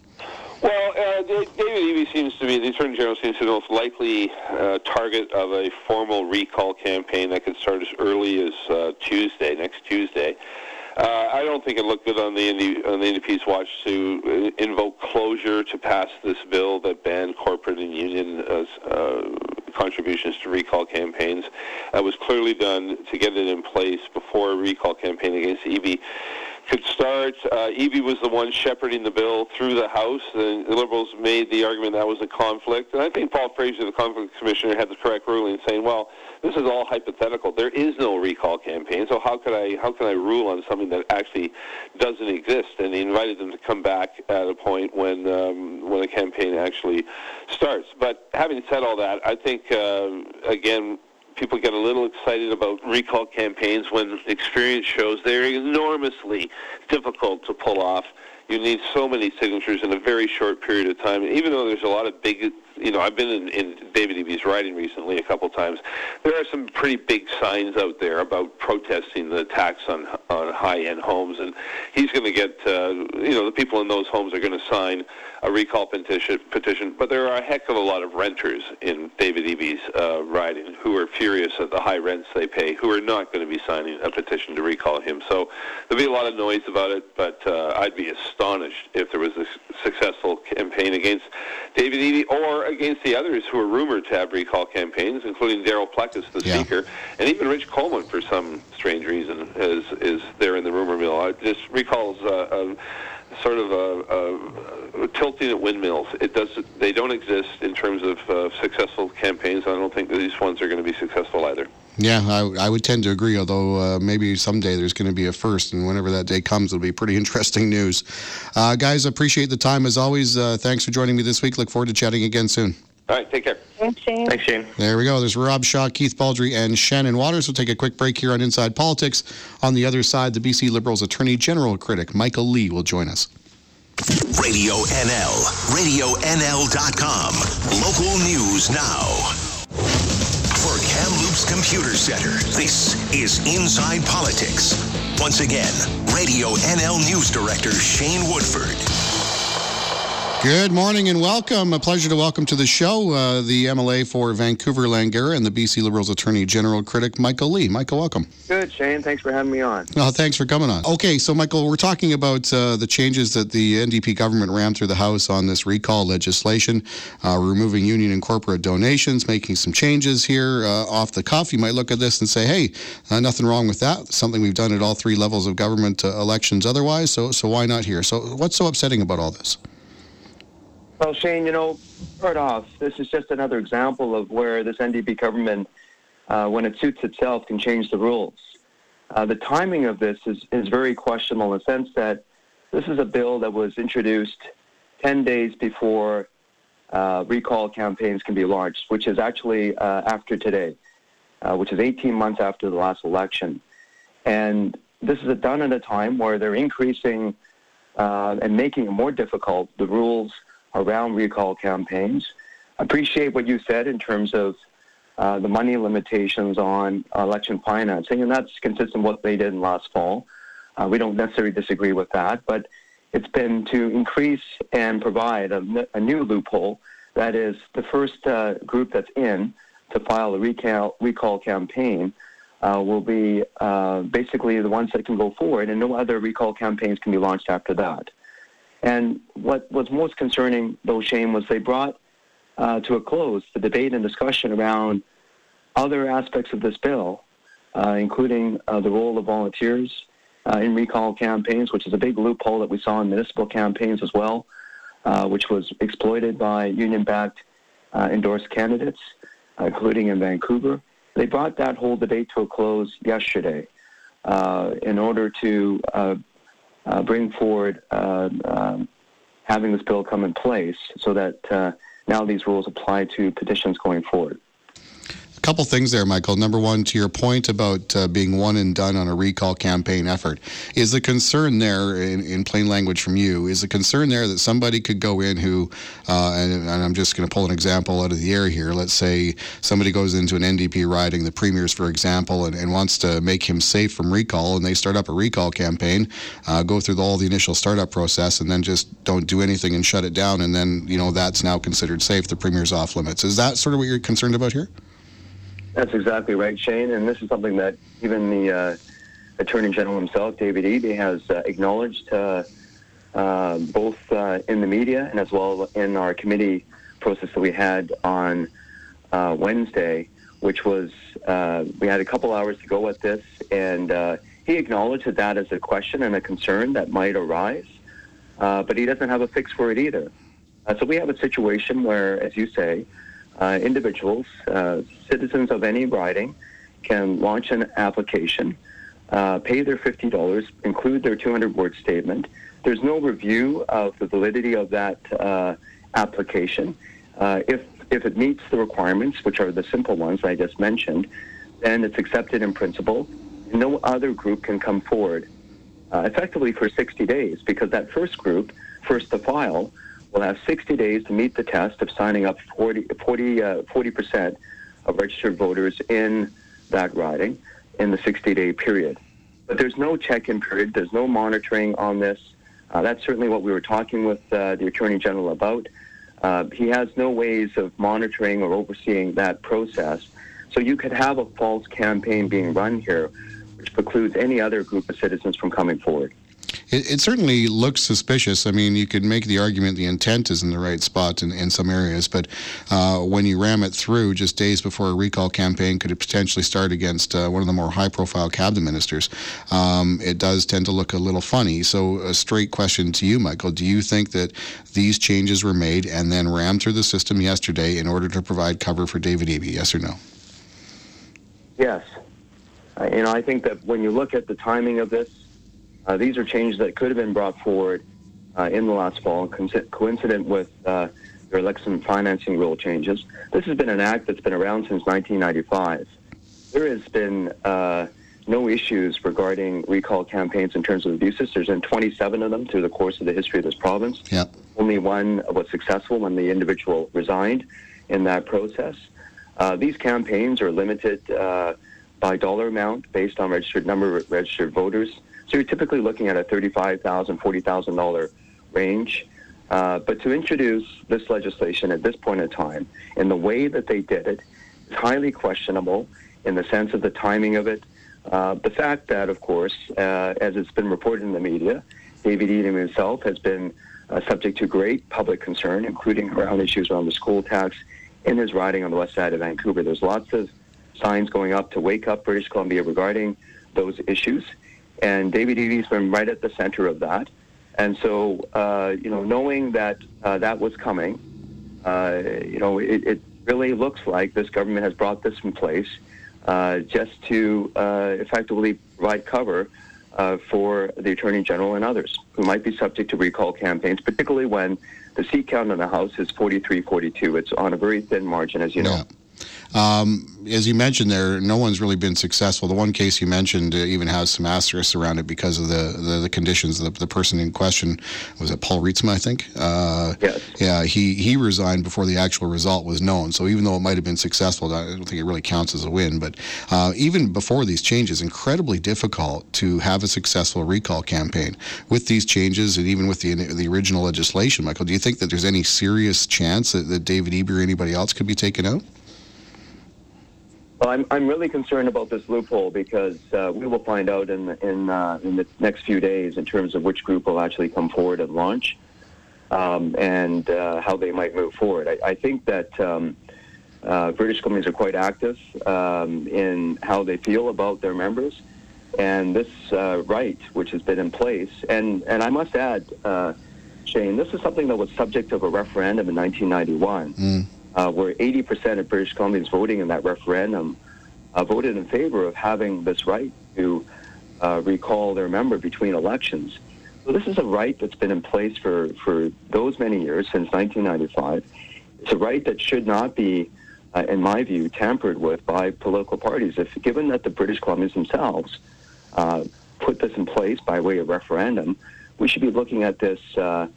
Well, uh, David Eby seems to be, the Attorney General seems to be the most likely uh, target of a formal recall campaign that could start as early as uh, Tuesday, next Tuesday. Uh, I don't think it looked good on the ND, on the NDP's watch to uh, invoke closure to pass this bill that banned corporate and union uh, uh, contributions to recall campaigns. That was clearly done to get it in place before a recall campaign against Eby could start. Uh, Eby was the one shepherding the bill through the House, and the Liberals made the argument that was a conflict. And I think Paul Fraser, the conflict commissioner, had the correct ruling, saying, "Well, this is all hypothetical. There is no recall campaign, so how could I how can I rule on something that actually doesn't exist?" And he invited them to come back at a point when um, when the campaign actually starts. But having said all that, I think uh, again people get a little excited about recall campaigns when experience shows they're enormously difficult to pull off. You need so many signatures in a very short period of time. even though there's a lot of big you know, I've been in, in David Eby's riding recently a couple times. There are some pretty big signs out there about protesting the tax on on high-end homes, and he's going to get, uh, you know, the people in those homes are going to sign a recall petition. Petition, but there are a heck of a lot of renters in David Eby's uh, riding who are furious at the high rents they pay, who are not going to be signing a petition to recall him. So there'll be a lot of noise about it, but uh, I'd be astonished if there was a successful campaign against David Eby or against the others who are rumored to have recall campaigns, including Darryl Plecas, the Yeah. speaker, and even Rich Coleman, for some strange reason, is is there in the rumor mill. Uh, This recalls uh, a, sort of a, a, a tilting at windmills. It does. They don't exist in terms of uh, successful campaigns. I don't think that these ones are going to be successful either. Yeah, I, I would tend to agree, although uh, maybe someday there's going to be a first, and whenever that day comes, it'll be pretty interesting news. Uh, guys, appreciate the time as always. Uh, thanks for joining me this week. Look forward to chatting again soon. All right, take care. Thanks, Shane. Thanks, Shane. There we go. There's Rob Shaw, Keith Baldry, and Shannon Waters. We'll take a quick break here on Inside Politics. On the other side, the BC Liberals Attorney General critic Michael Lee will join us. Radio NL, RadioNL.com. Local news now. Kamloops Computer Center, this is Inside Politics. Once again, Radio NL News Director Shane Woodford. Good morning and welcome. A pleasure to welcome to the show uh, the MLA for Vancouver Langara and the BC Liberals Attorney General critic Michael Lee. Michael, welcome. Good, Shane. Thanks for having me on. Oh, thanks for coming on. Okay, so Michael, we're talking about uh, the changes that the NDP government rammed through the House on this recall legislation, uh, removing union and corporate donations, making some changes here uh, off the cuff. You might look at this and say, "Hey, uh, nothing wrong with that. Something we've done at all three levels of government uh, elections otherwise. So, so why not here? So, what's so upsetting about all this?" Well, Shane, you know, right off, this is just another example of where this NDP government, uh, when it suits itself, can change the rules. Uh, the timing of this is, is very questionable in the sense that this is a bill that was introduced 10 days before uh, recall campaigns can be launched, which is actually uh, after today, uh, which is 18 months after the last election. And this is done at a time where they're increasing uh, and making it more difficult the rules around recall campaigns. Appreciate what you said in terms of uh, the money limitations on election financing, and that's consistent with what they did in last fall. Uh, we don't necessarily disagree with that, but it's been to increase and provide a new loophole. That is, the first uh, group that's in to file a recall, recall campaign uh, will be uh, basically the ones that can go forward, and no other recall campaigns can be launched after that. And what was most concerning, though, Shane, was they brought uh, to a close the debate and discussion around other aspects of this bill, uh, including uh, the role of volunteers uh, in recall campaigns, which is a big loophole that we saw in municipal campaigns as well, uh, which was exploited by union-backed uh, endorsed candidates, including in Vancouver. They brought that whole debate to a close yesterday in order to uh, bring forward uh, um, having this bill come in place so that uh, now these rules apply to petitions going forward. Couple things there, Michael. Number one, to your point about uh, being one and done on a recall campaign effort, is the concern there, in, in plain language from you, is the concern there that somebody could go in who, uh, and, and I'm just going to pull an example out of the air here. Let's say somebody goes into an NDP riding, the premier's, for example, and, and wants to make him safe from recall, and they start up a recall campaign, uh, go through the, all the initial startup process, and then just don't do anything and shut it down, and then you know that's now considered safe. The premier's off limits. Is that sort of what you're concerned about here? That's exactly right, Shane. And this is something that even the uh, Attorney General himself, David Eby, has uh, acknowledged uh, uh, both uh, in the media and as well in our committee process that we had on Wednesday, which was we had a couple hours to go with this, and he acknowledged that that is a question and a concern that might arise, but he doesn't have a fix for it either. So we have a situation where, as you say, uh, individuals, uh, citizens of any riding, can launch an application, uh, pay their $50, include their 200 word statement. There's no review of the validity of that uh, application. Uh, if, if it meets the requirements, which are the simple ones I just mentioned, then it's accepted in principle. No other group can come forward uh, effectively for 60 days because that first group, first to file, will have 60 days to meet the test of signing up 40, 40, uh, 40% of registered voters in that riding in the 60-day period. But there's no check-in period. There's no monitoring on this. Uh, that's certainly what we were talking with uh, the Attorney General about. Uh, he has no ways of monitoring or overseeing that process. So you could have a false campaign being run here, which precludes any other group of citizens from coming forward. It, it, certainly looks suspicious. I mean, you could make the argument the intent is in the right spot in, in some areas, but uh, when you ram it through just days before a recall campaign could potentially start against uh, one of the more high profile cabinet ministers, um, it does tend to look a little funny. So, a straight question to you, Michael Do you think that these changes were made and then rammed through the system yesterday in order to provide cover for David Eby? Yes or no? Yes. You know, I think that when you look at the timing of this, uh, these are changes that could have been brought forward uh, in the last fall, coincident with uh, your election financing rule changes. This has been an act that's been around since 1995. There has been uh, no issues regarding recall campaigns in terms of abuses. There's been 27 of them through the course of the history of this province. Yep. Only one was successful when the individual resigned in that process. Uh, these campaigns are limited uh, by dollar amount based on registered number of registered voters. So you're typically looking at a $35,000, $40,000 range. Uh, but to introduce this legislation at this point in time, in the way that they did it, is highly questionable in the sense of the timing of it. Uh, the fact that, of course, uh, as it's been reported in the media, David Eby himself has been uh, subject to great public concern, including around issues around the school tax in his riding on the west side of Vancouver. There's lots of signs going up to wake up British Columbia regarding those issues. And David Eby's been right at the center of that. And so, uh, you know, knowing that uh, that was coming, uh, you know, it, it, really looks like this government has brought this in place uh, just to uh, effectively provide cover uh, for the Attorney General and others who might be subject to recall campaigns, particularly when the seat count in the House is 43 42. It's on a very thin margin, as you know. Um, as you mentioned there, no one's really been successful. The one case you mentioned uh, even has some asterisks around it because of the, the, the conditions. The, the, person in question was it Paul Reitsma, I think. Uh, yes. Yeah, he he resigned before the actual result was known. So even though it might have been successful, I don't think it really counts as a win. But uh, even before these changes, incredibly difficult to have a successful recall campaign with these changes and even with the the original legislation. Michael, do you think that there's any serious chance that, that David Eby or anybody else could be taken out? Well, I'm, I'm really concerned about this loophole because uh, we will find out in in, uh, in the next few days in terms of which group will actually come forward and launch um, and uh, how they might move forward. I, I think that um, uh, British Columbians are quite active um, in how they feel about their members. And this uh, right, which has been in place, and, and I must add, uh, Shane, this is something that was subject of a referendum in 1991. Mm uh, where 80% of British Columbians voting in that referendum uh, voted in favor of having this right to uh, recall their member between elections. So this is a right that's been in place for, for those many years, since 1995. It's a right that should not be, uh, in my view, tampered with by political parties. If given that the British Columbians themselves uh, put this in place by way of referendum, we should be looking at this uh,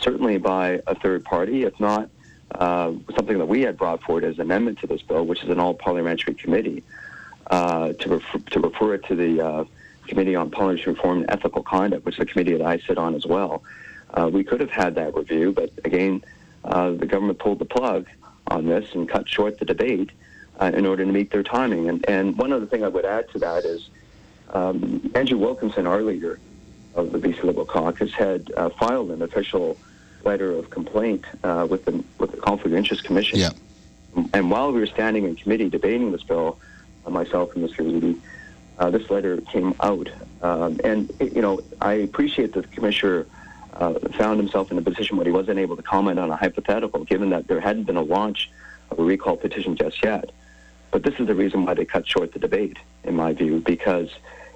certainly by a third party, if not uh, something that we had brought forward as an amendment to this bill, which is an all parliamentary committee, uh, to, refer, to refer it to the uh, Committee on Parliamentary Reform and Ethical Conduct, which is a committee that I sit on as well. Uh, we could have had that review, but again, uh, the government pulled the plug on this and cut short the debate in order to meet their timing. And, and one other thing I would add to that is um, Andrew Wilkinson, our leader of the BC Liberal Caucus, had filed an official letter of complaint uh, with the with the Conflict of Interest Commission. Yeah. And while we were standing in committee debating this bill, uh, myself and Mr. Levy, uh, this letter came out. Um, and you know, I appreciate that the commissioner uh, found himself in a position where he wasn't able to comment on a hypothetical, given that there hadn't been a launch of a recall petition just yet. But this is the reason why they cut short the debate, in my view, because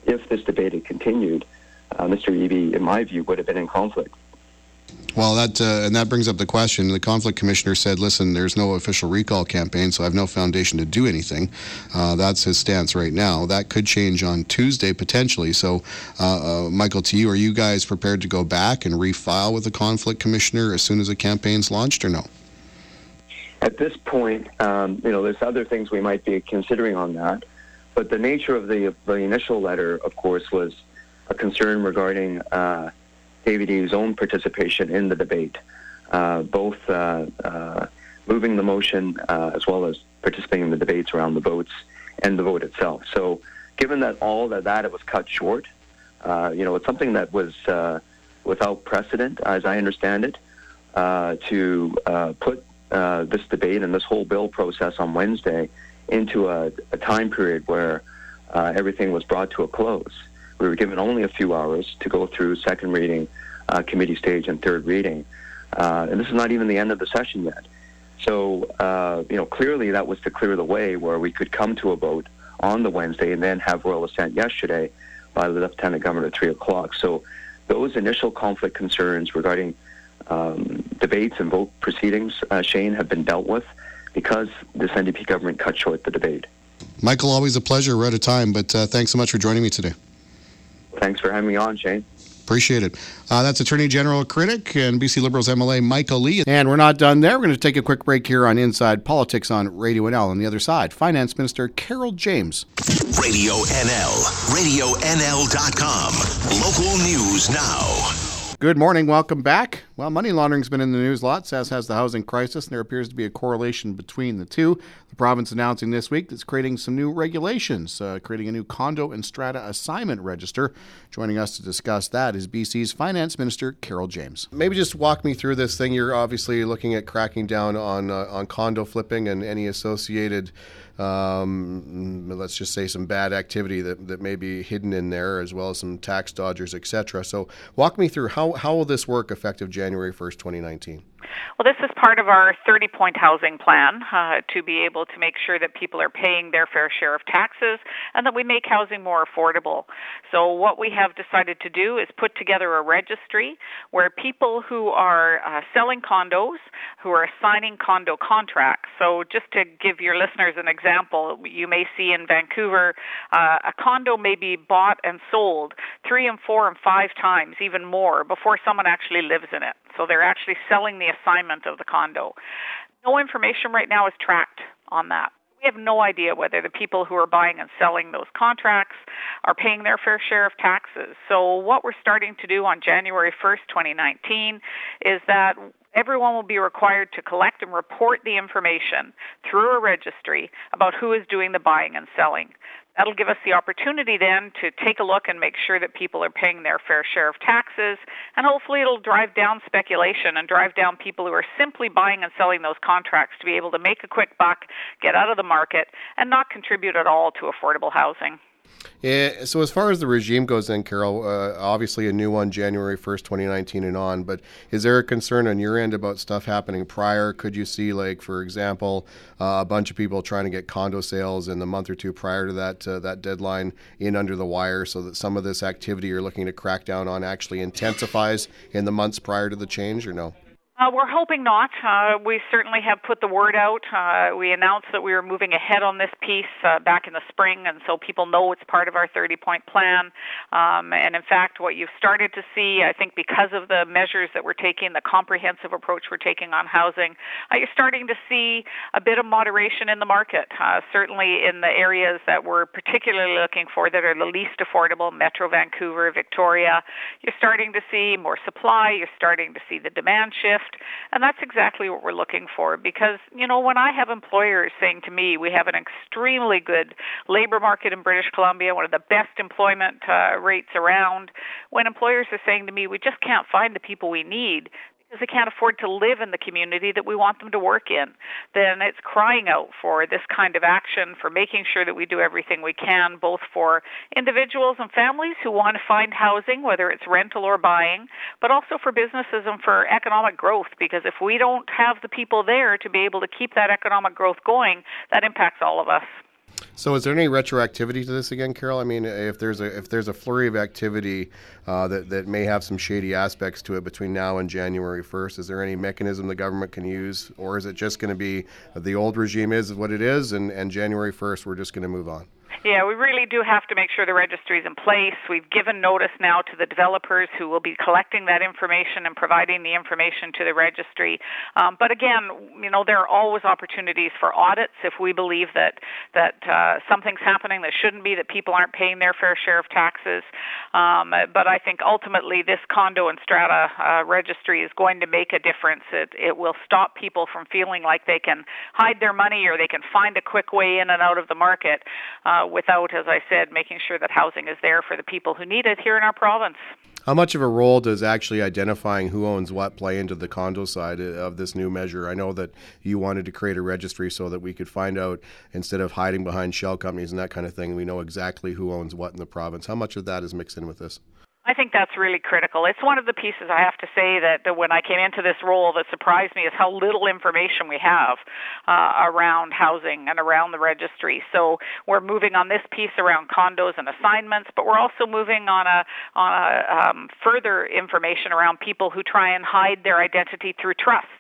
if this debate had continued, uh, Mr. Eby, in my view, would have been in conflict Well, that uh, and that brings up the question. The conflict commissioner said, "Listen, there's no official recall campaign, so I have no foundation to do anything." Uh, that's his stance right now. That could change on Tuesday potentially. So, uh, uh Michael, to you, are you guys prepared to go back and refile with the conflict commissioner as soon as the campaign's launched, or no? At this point, um, you know, there's other things we might be considering on that, but the nature of the the initial letter, of course, was a concern regarding uh, own participation in the debate, uh, both uh, uh, moving the motion as well as participating in the debates around the votes and the vote itself. So, given that all that that was cut short, you know, it's something that was without precedent, as I understand it, to put this debate and this whole bill process on Wednesday into a, a time period where everything was brought to a close. We were given only a few hours to go through second reading, uh, committee stage, and third reading. Uh, and this is not even the end of the session yet. So, uh, you know, clearly that was to clear the way where we could come to a vote on the Wednesday and then have royal assent yesterday by the Lieutenant Governor at 3 o'clock. So those initial conflict concerns regarding um, debates and vote proceedings, uh, Shane, have been dealt with because this NDP government cut short the debate. Michael, always a pleasure. We're out of time, but uh, thanks so much for joining me today. Thanks for having me on, Shane. Appreciate it. Uh, that's Attorney General critic and BC Liberals MLA Michael Lee. And we're not done there. We're going to take a quick break here on Inside Politics on Radio NL. On the other side, Finance Minister Carol James. Radio NL, Radio RadioNL.com. Local news now. Good morning. Welcome back. Well, money laundering's been in the news lots, as has the housing crisis, and there appears to be a correlation between the two. The province announcing this week that's creating some new regulations, uh, creating a new condo and strata assignment register. Joining us to discuss that is BC's Finance Minister Carol James. Maybe just walk me through this thing. You're obviously looking at cracking down on uh, on condo flipping and any associated um, let's just say some bad activity that, that may be hidden in there, as well as some tax dodgers, etc. So, walk me through how, how will this work effective January 1st, 2019? Well, this is part of our 30 point housing plan uh, to be able to make sure that people are paying their fair share of taxes and that we make housing more affordable. So, what we have decided to do is put together a registry where people who are uh, selling condos, who are signing condo contracts. So, just to give your listeners an example, you may see in Vancouver uh, a condo may be bought and sold three and four and five times, even more, before someone actually lives in it. So, they're actually selling the assignment of the condo. No information right now is tracked on that. We have no idea whether the people who are buying and selling those contracts are paying their fair share of taxes. So, what we're starting to do on January 1st, 2019, is that everyone will be required to collect and report the information through a registry about who is doing the buying and selling. That'll give us the opportunity then to take a look and make sure that people are paying their fair share of taxes, and hopefully it'll drive down speculation and drive down people who are simply buying and selling those contracts to be able to make a quick buck, get out of the market, and not contribute at all to affordable housing. Yeah, so as far as the regime goes, then Carol, uh, obviously a new one January first, twenty nineteen, and on. But is there a concern on your end about stuff happening prior? Could you see, like, for example, uh, a bunch of people trying to get condo sales in the month or two prior to that uh, that deadline in under the wire, so that some of this activity you're looking to crack down on actually intensifies in the months prior to the change, or no? Uh, we're hoping not. Uh, we certainly have put the word out. Uh, we announced that we were moving ahead on this piece uh, back in the spring, and so people know it's part of our 30 point plan. Um, and in fact, what you've started to see, I think, because of the measures that we're taking, the comprehensive approach we're taking on housing, uh, you're starting to see a bit of moderation in the market. Uh, certainly in the areas that we're particularly looking for that are the least affordable, Metro Vancouver, Victoria, you're starting to see more supply, you're starting to see the demand shift And that's exactly what we're looking for because, you know, when I have employers saying to me, we have an extremely good labor market in British Columbia, one of the best employment uh, rates around, when employers are saying to me, we just can't find the people we need, because they can't afford to live in the community that we want them to work in, then it's crying out for this kind of action, for making sure that we do everything we can, both for individuals and families who want to find housing, whether it's rental or buying, but also for businesses and for economic growth, because if we don't have the people there to be able to keep that economic growth going, that impacts all of us. So, is there any retroactivity to this again, Carol? I mean, if there's a if there's a flurry of activity uh, that that may have some shady aspects to it between now and January 1st, is there any mechanism the government can use, or is it just going to be the old regime is what it is, and, and January 1st we're just going to move on? Yeah, we really do have to make sure the registry is in place. We've given notice now to the developers who will be collecting that information and providing the information to the registry. Um, but again, you know, there are always opportunities for audits if we believe that that uh, something's happening that shouldn't be, that people aren't paying their fair share of taxes. Um, but I think ultimately this condo and strata uh, registry is going to make a difference. It, it will stop people from feeling like they can hide their money or they can find a quick way in and out of the market. Uh, without, as I said, making sure that housing is there for the people who need it here in our province. How much of a role does actually identifying who owns what play into the condo side of this new measure? I know that you wanted to create a registry so that we could find out instead of hiding behind shell companies and that kind of thing, we know exactly who owns what in the province. How much of that is mixed in with this? I think that's really critical. It's one of the pieces I have to say that, that when I came into this role that surprised me is how little information we have uh, around housing and around the registry. So we're moving on this piece around condos and assignments, but we're also moving on a on a um, further information around people who try and hide their identity through trusts.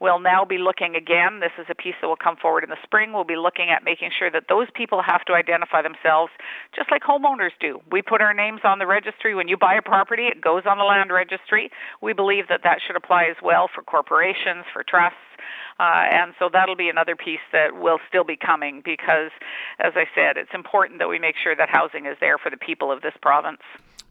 We'll now be looking again. This is a piece that will come forward in the spring. We'll be looking at making sure that those people have to identify themselves just like homeowners do. We put our names on the registry. When you buy a property, it goes on the land registry. We believe that that should apply as well for corporations, for trusts. Uh, and so that'll be another piece that will still be coming because, as I said, it's important that we make sure that housing is there for the people of this province.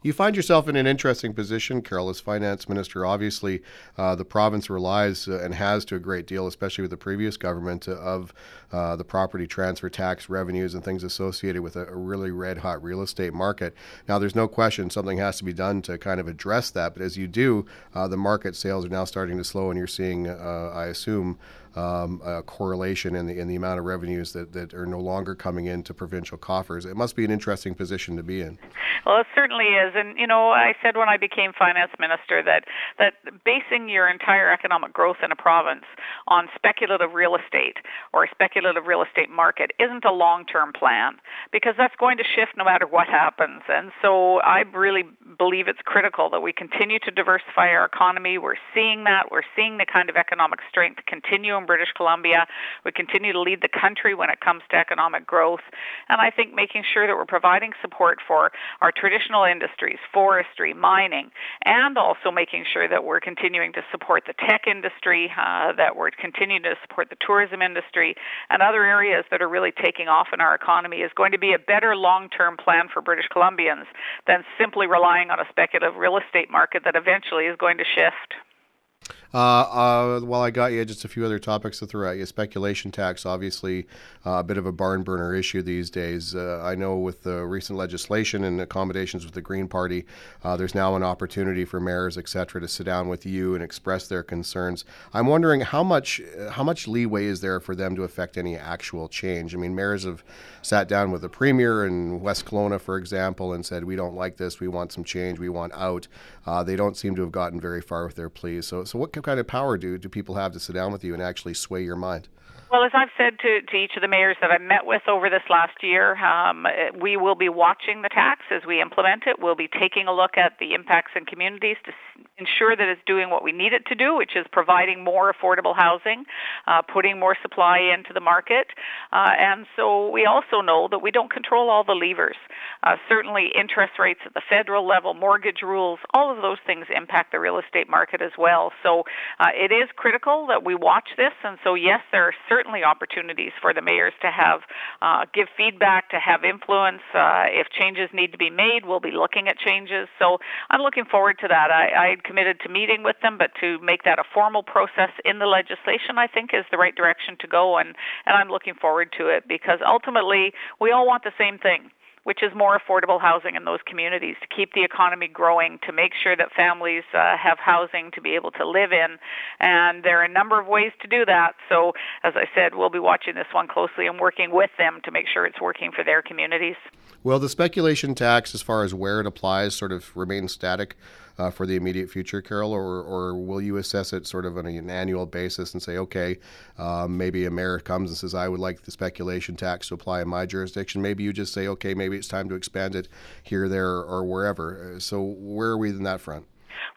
You find yourself in an interesting position, Carol, as finance minister. Obviously, uh, the province relies uh, and has to a great deal, especially with the previous government, of uh, the property transfer tax revenues and things associated with a, a, really red hot real estate market. Now, there's no question something has to be done to kind of address that. But as you do, uh, the market sales are now starting to slow, and you're seeing, I assume, um, correlation in the in the amount of revenues that, that are no longer coming into provincial coffers. It must be an interesting position to be in. Well, it certainly is, and you know, I said when I became finance minister that that basing your entire economic growth in a province on speculative real estate or a speculative real estate market isn't a long-term plan because that's going to shift no matter what happens. And so, I really believe it's critical that we continue to diversify our economy. We're seeing that. We're seeing the kind of economic strength continue British Columbia. We continue to lead the country when it comes to economic growth. And I think making sure that we're providing support for our traditional industries, forestry, mining, and also making sure that we're continuing to support the tech industry, uh, that we're continuing to support the tourism industry, and other areas that are really taking off in our economy is going to be a better long term plan for British Columbians than simply relying on a speculative real estate market that eventually is going to shift. Uh, uh, while I got you, just a few other topics to throw at you. Speculation tax, obviously, uh, a bit of a barn burner issue these days. Uh, I know with the recent legislation and accommodations with the Green Party, uh, there's now an opportunity for mayors, et cetera, to sit down with you and express their concerns. I'm wondering how much how much leeway is there for them to affect any actual change? I mean, mayors have sat down with the premier in West Kelowna, for example, and said, "We don't like this. We want some change. We want out." Uh, they don't seem to have gotten very far with their pleas. So, so what kind of power do do people have to sit down with you and actually sway your mind? Well, as I've said to, to each of the mayors that I've met with over this last year, um, we will be watching the tax as we implement it. We'll be taking a look at the impacts in communities to ensure that it's doing what we need it to do, which is providing more affordable housing, uh, putting more supply into the market. Uh, and so we also know that we don't control all the levers. Uh, certainly, interest rates at the federal level, mortgage rules, all of those things impact the real estate market as well. So uh, it is critical that we watch this. And so, yes, there are certainly opportunities for the mayors to have uh, give feedback, to have influence. Uh, if changes need to be made, we'll be looking at changes. So I'm looking forward to that. I, I committed to meeting with them, but to make that a formal process in the legislation, I think is the right direction to go, and and I'm looking forward to it because ultimately we all want the same thing which is more affordable housing in those communities to keep the economy growing, to make sure that families uh, have housing to be able to live in. And there are a number of ways to do that. So, as I said, we'll be watching this one closely and working with them to make sure it's working for their communities. Well, the speculation tax, as far as where it applies, sort of remains static uh, for the immediate future, Carol, or, or will you assess it sort of on an annual basis and say, okay, um, maybe a mayor comes and says, I would like the speculation tax to apply in my jurisdiction. Maybe you just say, okay, maybe it's time to expand it here, there, or wherever. So where are we in that front?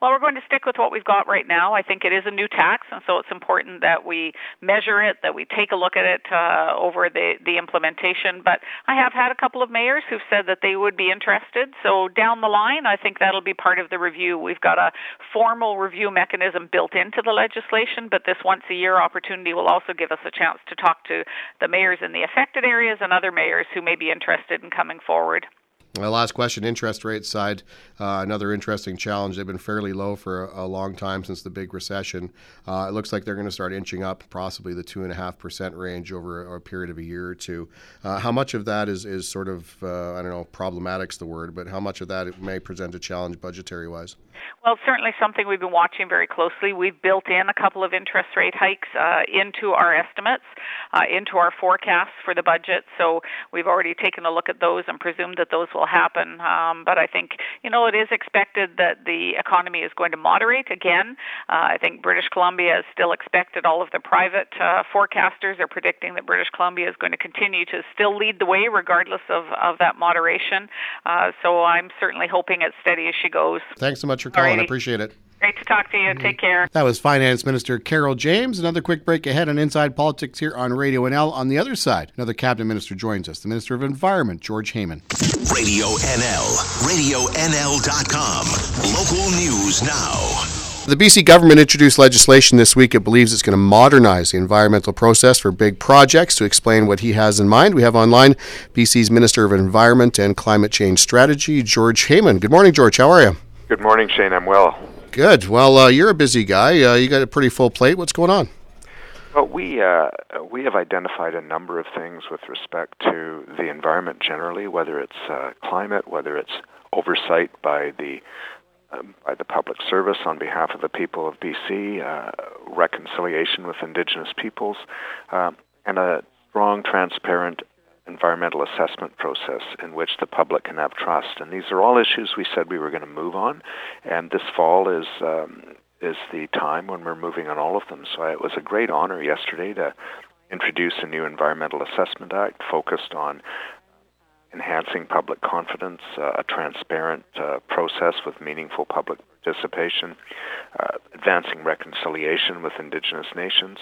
Well, we're going to stick with what we've got right now. I think it is a new tax, and so it's important that we measure it, that we take a look at it uh, over the, the implementation. But I have had a couple of mayors who've said that they would be interested. So down the line, I think that'll be part of the review. We've got a formal review mechanism built into the legislation, but this once a year opportunity will also give us a chance to talk to the mayors in the affected areas and other mayors who may be interested in coming forward. Uh, last question interest rate side, uh, another interesting challenge. They've been fairly low for a, a long time since the big recession. Uh, it looks like they're going to start inching up, possibly the 2.5% range over a, a, period of a year or two. Uh, how much of that is, is sort of, uh, I don't know, problematic's the word, but how much of that may present a challenge budgetary wise? Well, certainly something we've been watching very closely. We've built in a couple of interest rate hikes uh, into our estimates, uh, into our forecasts for the budget. So we've already taken a look at those and presumed that those will happen. Um, but I think, you know, it is expected that the economy is going to moderate again. Uh, I think British Columbia is still expected. All of the private uh, forecasters are predicting that British Columbia is going to continue to still lead the way regardless of, of that moderation. Uh, so I'm certainly hoping it's steady as she goes. Thanks so much for calling. I appreciate it. Great to talk to you. Take mm-hmm. care. That was Finance Minister Carol James. Another quick break ahead on Inside Politics here on Radio NL. On the other side, another cabinet minister joins us, the Minister of Environment, George Heyman. Radio NL, radionl.com. Local news now. The BC government introduced legislation this week. It believes it's going to modernize the environmental process for big projects. To explain what he has in mind, we have online BC's Minister of Environment and Climate Change Strategy, George Heyman. Good morning, George. How are you? Good morning, Shane. I'm well. Good. Well, uh, you're a busy guy. Uh, you got a pretty full plate. What's going on? Well, we uh, we have identified a number of things with respect to the environment generally, whether it's uh, climate, whether it's oversight by the um, by the public service on behalf of the people of BC, uh, reconciliation with Indigenous peoples, uh, and a strong, transparent environmental assessment process in which the public can have trust. And these are all issues we said we were going to move on, and this fall is um, is the time when we're moving on all of them. So it was a great honor yesterday to introduce a new Environmental Assessment Act focused on enhancing public confidence, uh, a transparent uh, process with meaningful public participation, uh, advancing reconciliation with Indigenous nations,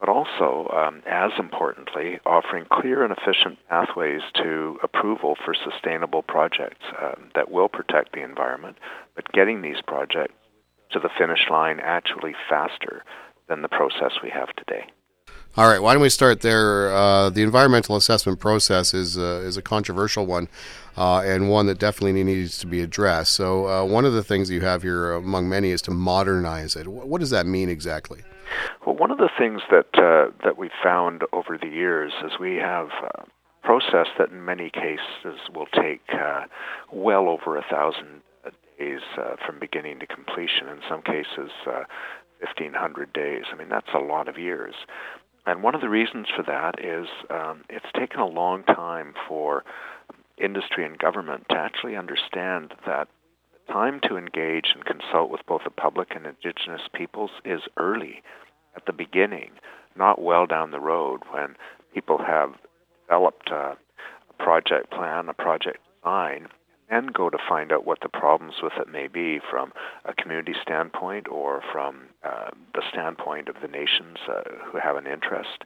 but also, um, as importantly, offering clear and efficient pathways to approval for sustainable projects um, that will protect the environment, but getting these projects to the finish line actually faster than the process we have today. All right, why don't we start there? Uh, the environmental assessment process is uh, is a controversial one, uh, and one that definitely needs to be addressed. So, uh, one of the things you have here, among many, is to modernize it. What does that mean exactly? Well, one of the things that uh, that we've found over the years is we have a process that in many cases will take uh, well over a thousand days uh, from beginning to completion. In some cases, uh, 1,500 days. I mean, that's a lot of years. And one of the reasons for that is um, it's taken a long time for industry and government to actually understand that time to engage and consult with both the public and indigenous peoples is early, at the beginning, not well down the road when people have developed a project plan, a project design, and go to find out what the problems with it may be from a community standpoint or from uh, the standpoint of the nations uh, who have an interest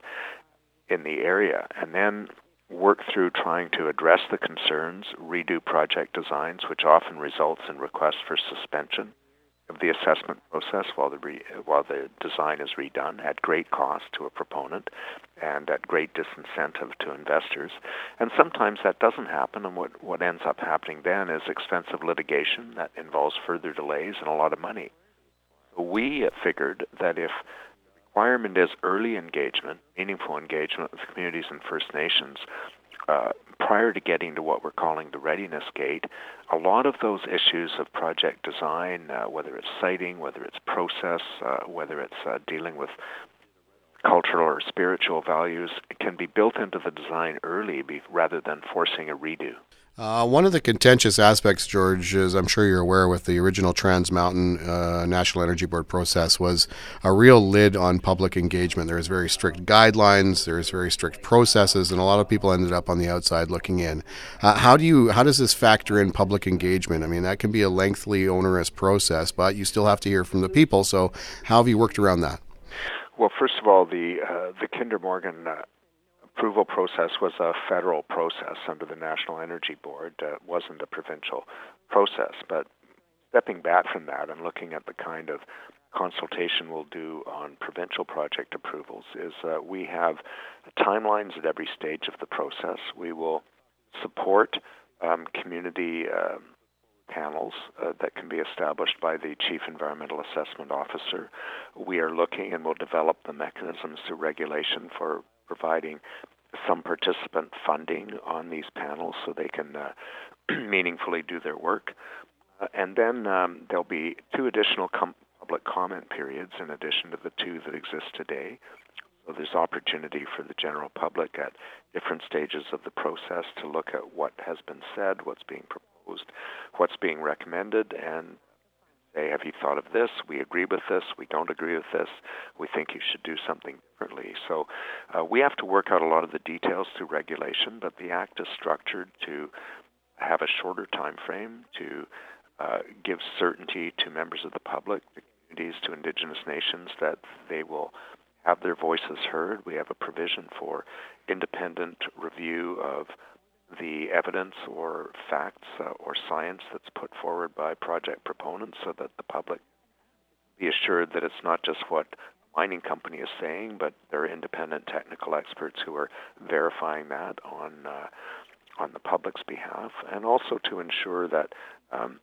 in the area. And then work through trying to address the concerns, redo project designs, which often results in requests for suspension of the assessment process while the re, while the design is redone at great cost to a proponent and at great disincentive to investors. And sometimes that doesn't happen, and what what ends up happening then is expensive litigation that involves further delays and a lot of money. We figured that if requirement is early engagement, meaningful engagement with communities and First Nations. Uh, prior to getting to what we're calling the readiness gate, a lot of those issues of project design, uh, whether it's siting, whether it's process, uh, whether it's uh, dealing with cultural or spiritual values, can be built into the design early be, rather than forcing a redo. Uh, one of the contentious aspects, George, as I'm sure you're aware, with the original Trans Mountain uh, National Energy Board process was a real lid on public engagement. There was very strict guidelines, there was very strict processes, and a lot of people ended up on the outside looking in. Uh, how do you how does this factor in public engagement? I mean, that can be a lengthy, onerous process, but you still have to hear from the people. So, how have you worked around that? Well, first of all, the uh, the Kinder Morgan uh, approval process was a federal process under the National Energy Board. It wasn't a provincial process. But stepping back from that and looking at the kind of consultation we'll do on provincial project approvals is uh, we have timelines at every stage of the process. We will support um, community uh, panels uh, that can be established by the Chief Environmental Assessment Officer. We are looking and will develop the mechanisms through regulation for providing some participant funding on these panels so they can uh, meaningfully do their work. Uh, and then um, there'll be two additional com- public comment periods in addition to the two that exist today. So there's opportunity for the general public at different stages of the process to look at what has been said, what's being proposed, what's being recommended, and say, have you thought of this? We agree with this. We don't agree with this. We think you should do something differently. So uh, we have to work out a lot of the details through regulation, but the Act is structured to have a shorter time frame, to uh, give certainty to members of the public, to communities, to Indigenous nations that they will have their voices heard. We have a provision for independent review of the evidence or facts uh, or science that's put forward by project proponents so that the public be assured that it's not just what a mining company is saying, but there are independent technical experts who are verifying that on uh, on the public's behalf, and also to ensure that um,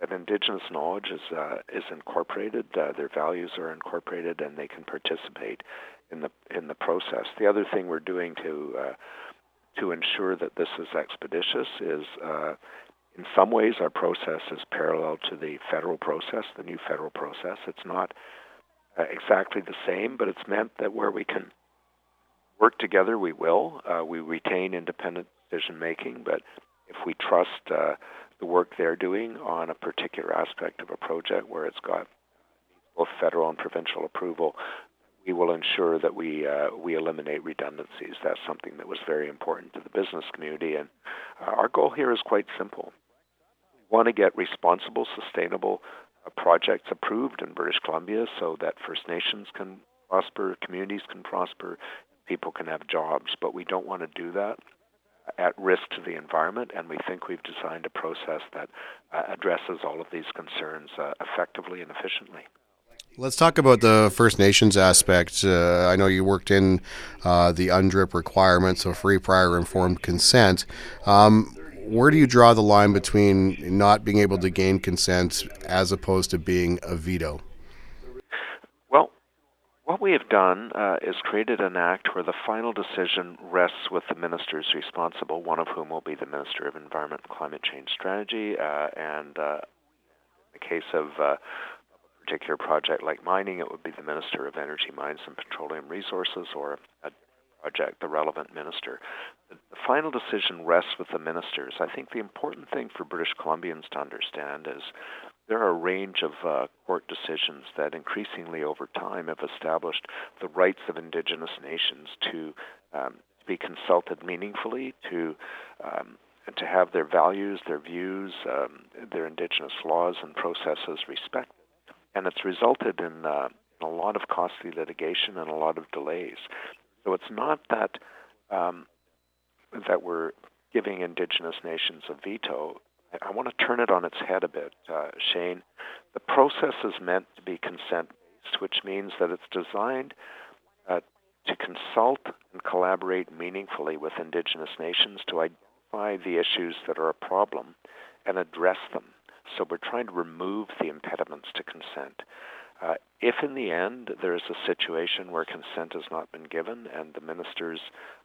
that Indigenous knowledge is uh, is incorporated, uh, their values are incorporated, and they can participate in the in the process. The other thing we're doing to uh, to ensure that this is expeditious is uh, in some ways our process is parallel to the federal process, the new federal process. It's not uh, exactly the same, but it's meant that where we can work together, we will. Uh, we retain independent decision making, but if we trust uh, the work they're doing on a particular aspect of a project where it's got both federal and provincial approval, we will ensure that we uh, we eliminate redundancies. That's something that was very important to the business community, and uh, our goal here is quite simple. We want to get responsible, sustainable uh, projects approved in British Columbia, so that First Nations can prosper, communities can prosper, people can have jobs. But we don't want to do that at risk to the environment, and we think we've designed a process that uh, addresses all of these concerns uh, effectively and efficiently. Let's talk about the First Nations aspect. Uh, I know you worked in uh, the UNDRIP requirements of free, prior, informed consent. Um, where do you draw the line between not being able to gain consent as opposed to being a veto? Well, what we have done uh, is created an act where the final decision rests with the ministers responsible, one of whom will be the Minister of Environment and Climate Change Strategy, uh, and uh, in the case of uh, particular project like mining, it would be the Minister of Energy, Mines and Petroleum Resources or a project, the relevant minister. The, final decision rests with the ministers. I think the important thing for British Columbians to understand is there are a range of uh, court decisions that increasingly over time have established the rights of Indigenous nations to um, be consulted meaningfully, to um, to have their values, their views, um, their Indigenous laws and processes respected and it's resulted in, uh, in a lot of costly litigation and a lot of delays. So it's not that um, that we're giving indigenous nations a veto. I, I want to turn it on its head a bit, uh, Shane. The process is meant to be consent based, which means that it's designed uh, to consult and collaborate meaningfully with indigenous nations to identify the issues that are a problem and address them. So we're trying to remove the impediments to consent. Uh, if in the end there is a situation where consent has not been given and the ministers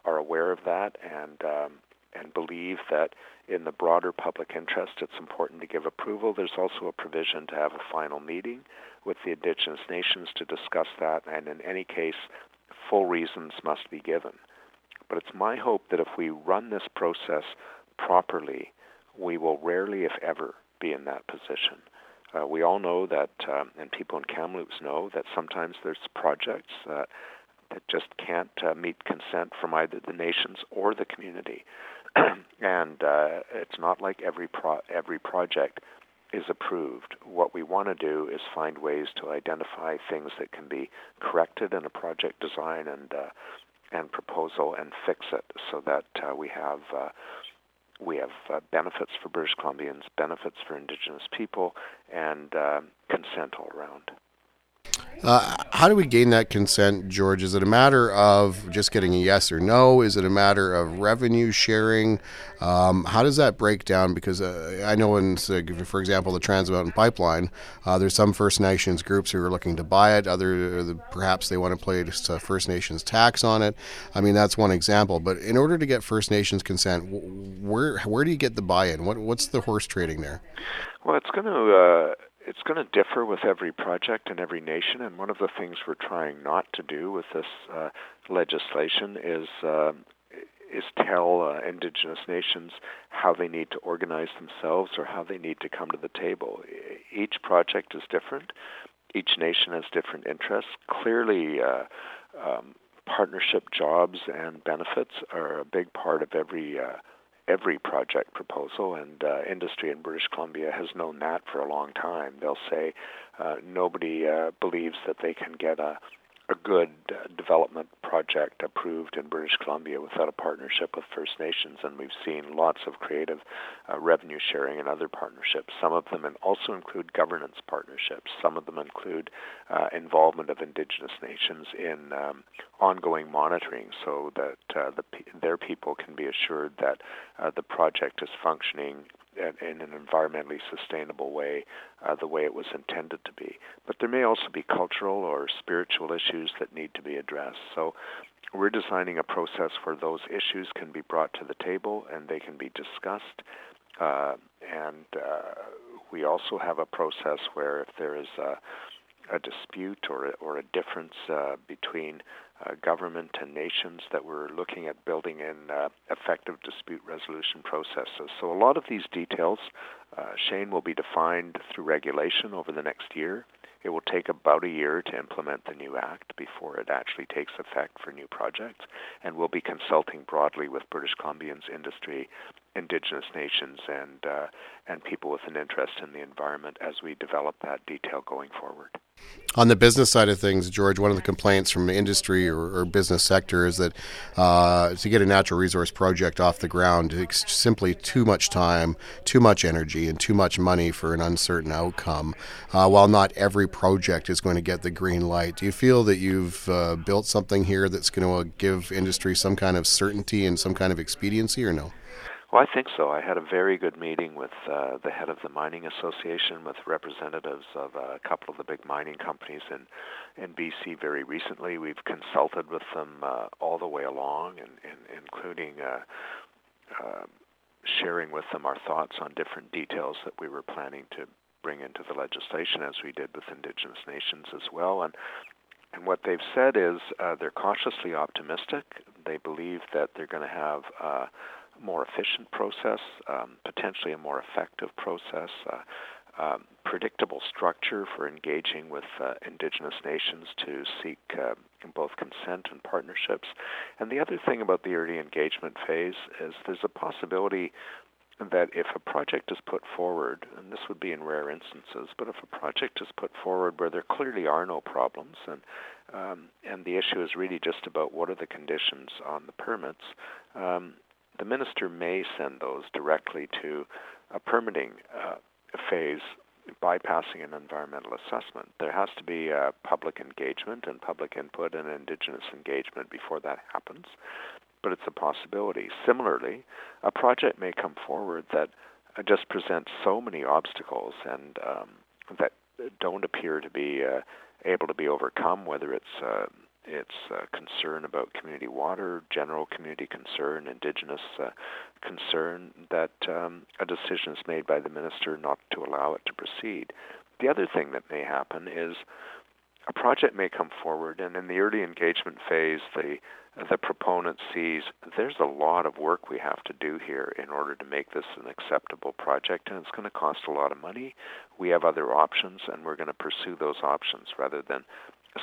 are aware of that and um, and believe that in the broader public interest it's important to give approval, there's also a provision to have a final meeting with the indigenous nations to discuss that, and in any case, full reasons must be given. But it's my hope that if we run this process properly, we will rarely, if ever, be in that position. Uh, we all know that, um, and people in Kamloops know that sometimes there's projects uh, that just can't uh, meet consent from either the nations or the community, and uh, it's not like every pro- every project is approved. What we want to do is find ways to identify things that can be corrected in a project design and uh, and proposal and fix it so that uh, we have uh, we have uh, benefits for British Columbians, benefits for Indigenous people, and uh, consent all around. Uh, how do we gain that consent, George? Is it a matter of just getting a yes or no? Is it a matter of revenue sharing? Um, how does that break down? Because uh, I know, in, for example, the Trans Mountain Pipeline, uh, there's some First Nations groups who are looking to buy it. Other, perhaps they want to just a First Nations tax on it. I mean, that's one example. But in order to get First Nations consent, where where do you get the buy-in? What what's the horse trading there? Well, it's going to uh, it's going to differ with every project and every nation. And one of the things we're trying not to do with this uh, legislation is uh, is tell uh, Indigenous nations how they need to organize themselves or how they need to come to the table. Each project is different. Each nation has different interests. Clearly. Uh, um, partnership jobs and benefits are a big part of every uh, every project proposal, and uh, industry in British Columbia has known that for a long time. They'll say uh, nobody uh, believes that they can get a a good uh, development project approved in British Columbia without a partnership with First Nations, and we've seen lots of creative uh, revenue sharing and other partnerships. Some of them also include governance partnerships. Some of them include uh, involvement of Indigenous nations in um, ongoing monitoring, so that uh, the, their people can be assured that uh, the project is functioning in an environmentally sustainable way, uh, the way it was intended to be. But there may also be cultural or spiritual issues that need to be addressed. So we're designing a process where those issues can be brought to the table and they can be discussed. Uh, and uh, we also have a process where if there is a, a dispute or a, or a difference uh, between uh, government and nations that we're looking at building in uh, effective dispute resolution processes. So, a lot of these details, uh, Shane, will be defined through regulation over the next year. It will take about a year to implement the new act before it actually takes effect for new projects, and we'll be consulting broadly with British Columbians industry, Indigenous nations, and uh, and people with an interest in the environment as we develop that detail going forward. On the business side of things, George, one of the complaints from the industry or, or business sector is that uh, to get a natural resource project off the ground takes simply too much time, too much energy, and too much money for an uncertain outcome. Uh, while not every project is going to get the green light, do you feel that you've uh, built something here that's going to give industry some kind of certainty and some kind of expediency, or no? Well, I think so. I had a very good meeting with uh, the head of the Mining Association, with representatives of a couple of the big mining companies in in BC very recently. We've consulted with them uh, all the way along, and, and including uh, uh, sharing with them our thoughts on different details that we were planning to bring into the legislation, as we did with Indigenous nations as well. And and what they've said is uh, they're cautiously optimistic. They believe that they're going to have uh, more efficient process, um, potentially a more effective process, uh, um, predictable structure for engaging with uh, indigenous nations to seek uh, both consent and partnerships. And the other thing about the early engagement phase is there's a possibility that if a project is put forward, and this would be in rare instances, but if a project is put forward where there clearly are no problems, and um, and the issue is really just about what are the conditions on the permits, um, the minister may send those directly to a permitting uh, phase bypassing an environmental assessment. There has to be uh, public engagement and public input and indigenous engagement before that happens, but it's a possibility. Similarly, a project may come forward that uh, just presents so many obstacles and um, that don't appear to be uh, able to be overcome, whether it's uh, it's uh, concern about community water, general community concern, indigenous uh, concern, that um, a decision is made by the minister not to allow it to proceed. The other thing that may happen is a project may come forward, and in the early engagement phase, the the proponent sees there's a lot of work we have to do here in order to make this an acceptable project, and it's going to cost a lot of money. We have other options, and we're going to pursue those options rather than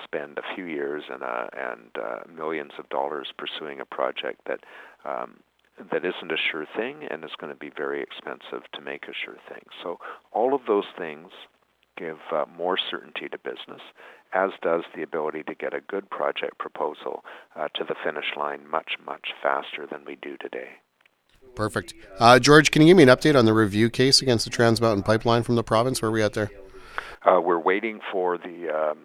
spend a few years and uh, and uh, millions of dollars pursuing a project that um, that isn't a sure thing and is going to be very expensive to make a sure thing. So all of those things give uh, more certainty to business, as does the ability to get a good project proposal uh, to the finish line much, much faster than we do today. Perfect. Uh, George, can you give me an update on the review case against the Trans Mountain Pipeline from the province? Where are we at there? Uh, we're waiting for the um,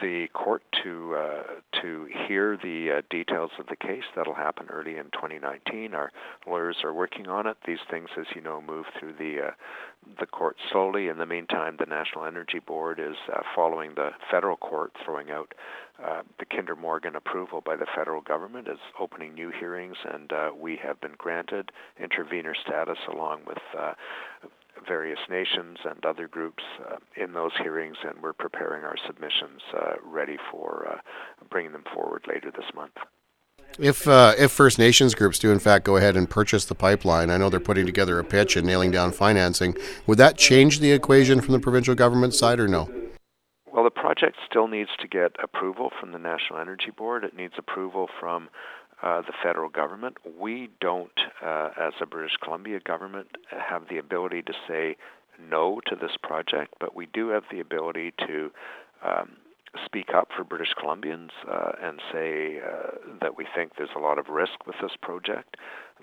the court to uh, to hear the uh, details of the case. That'll happen early in 2019. Our lawyers are working on it. These things, as you know, move through the uh, the court slowly. In the meantime, the National Energy Board is uh, following the federal court, throwing out uh, the Kinder Morgan approval by the federal government, is opening new hearings, and uh, we have been granted intervenor status along with various nations and other groups uh, in those hearings, and we're preparing our submissions uh, ready for uh, bringing them forward later this month. If uh, if First Nations groups do in fact go ahead and purchase the pipeline, I know they're putting together a pitch and nailing down financing. Would that change the equation from the provincial government side, or no? Well, the project still needs to get approval from the National Energy Board. It needs approval from uh, the federal government. We don't, uh, as a British Columbia government, have the ability to say no to this project, but we do have the ability to um, speak up for British Columbians uh, and say uh, that we think there's a lot of risk with this project.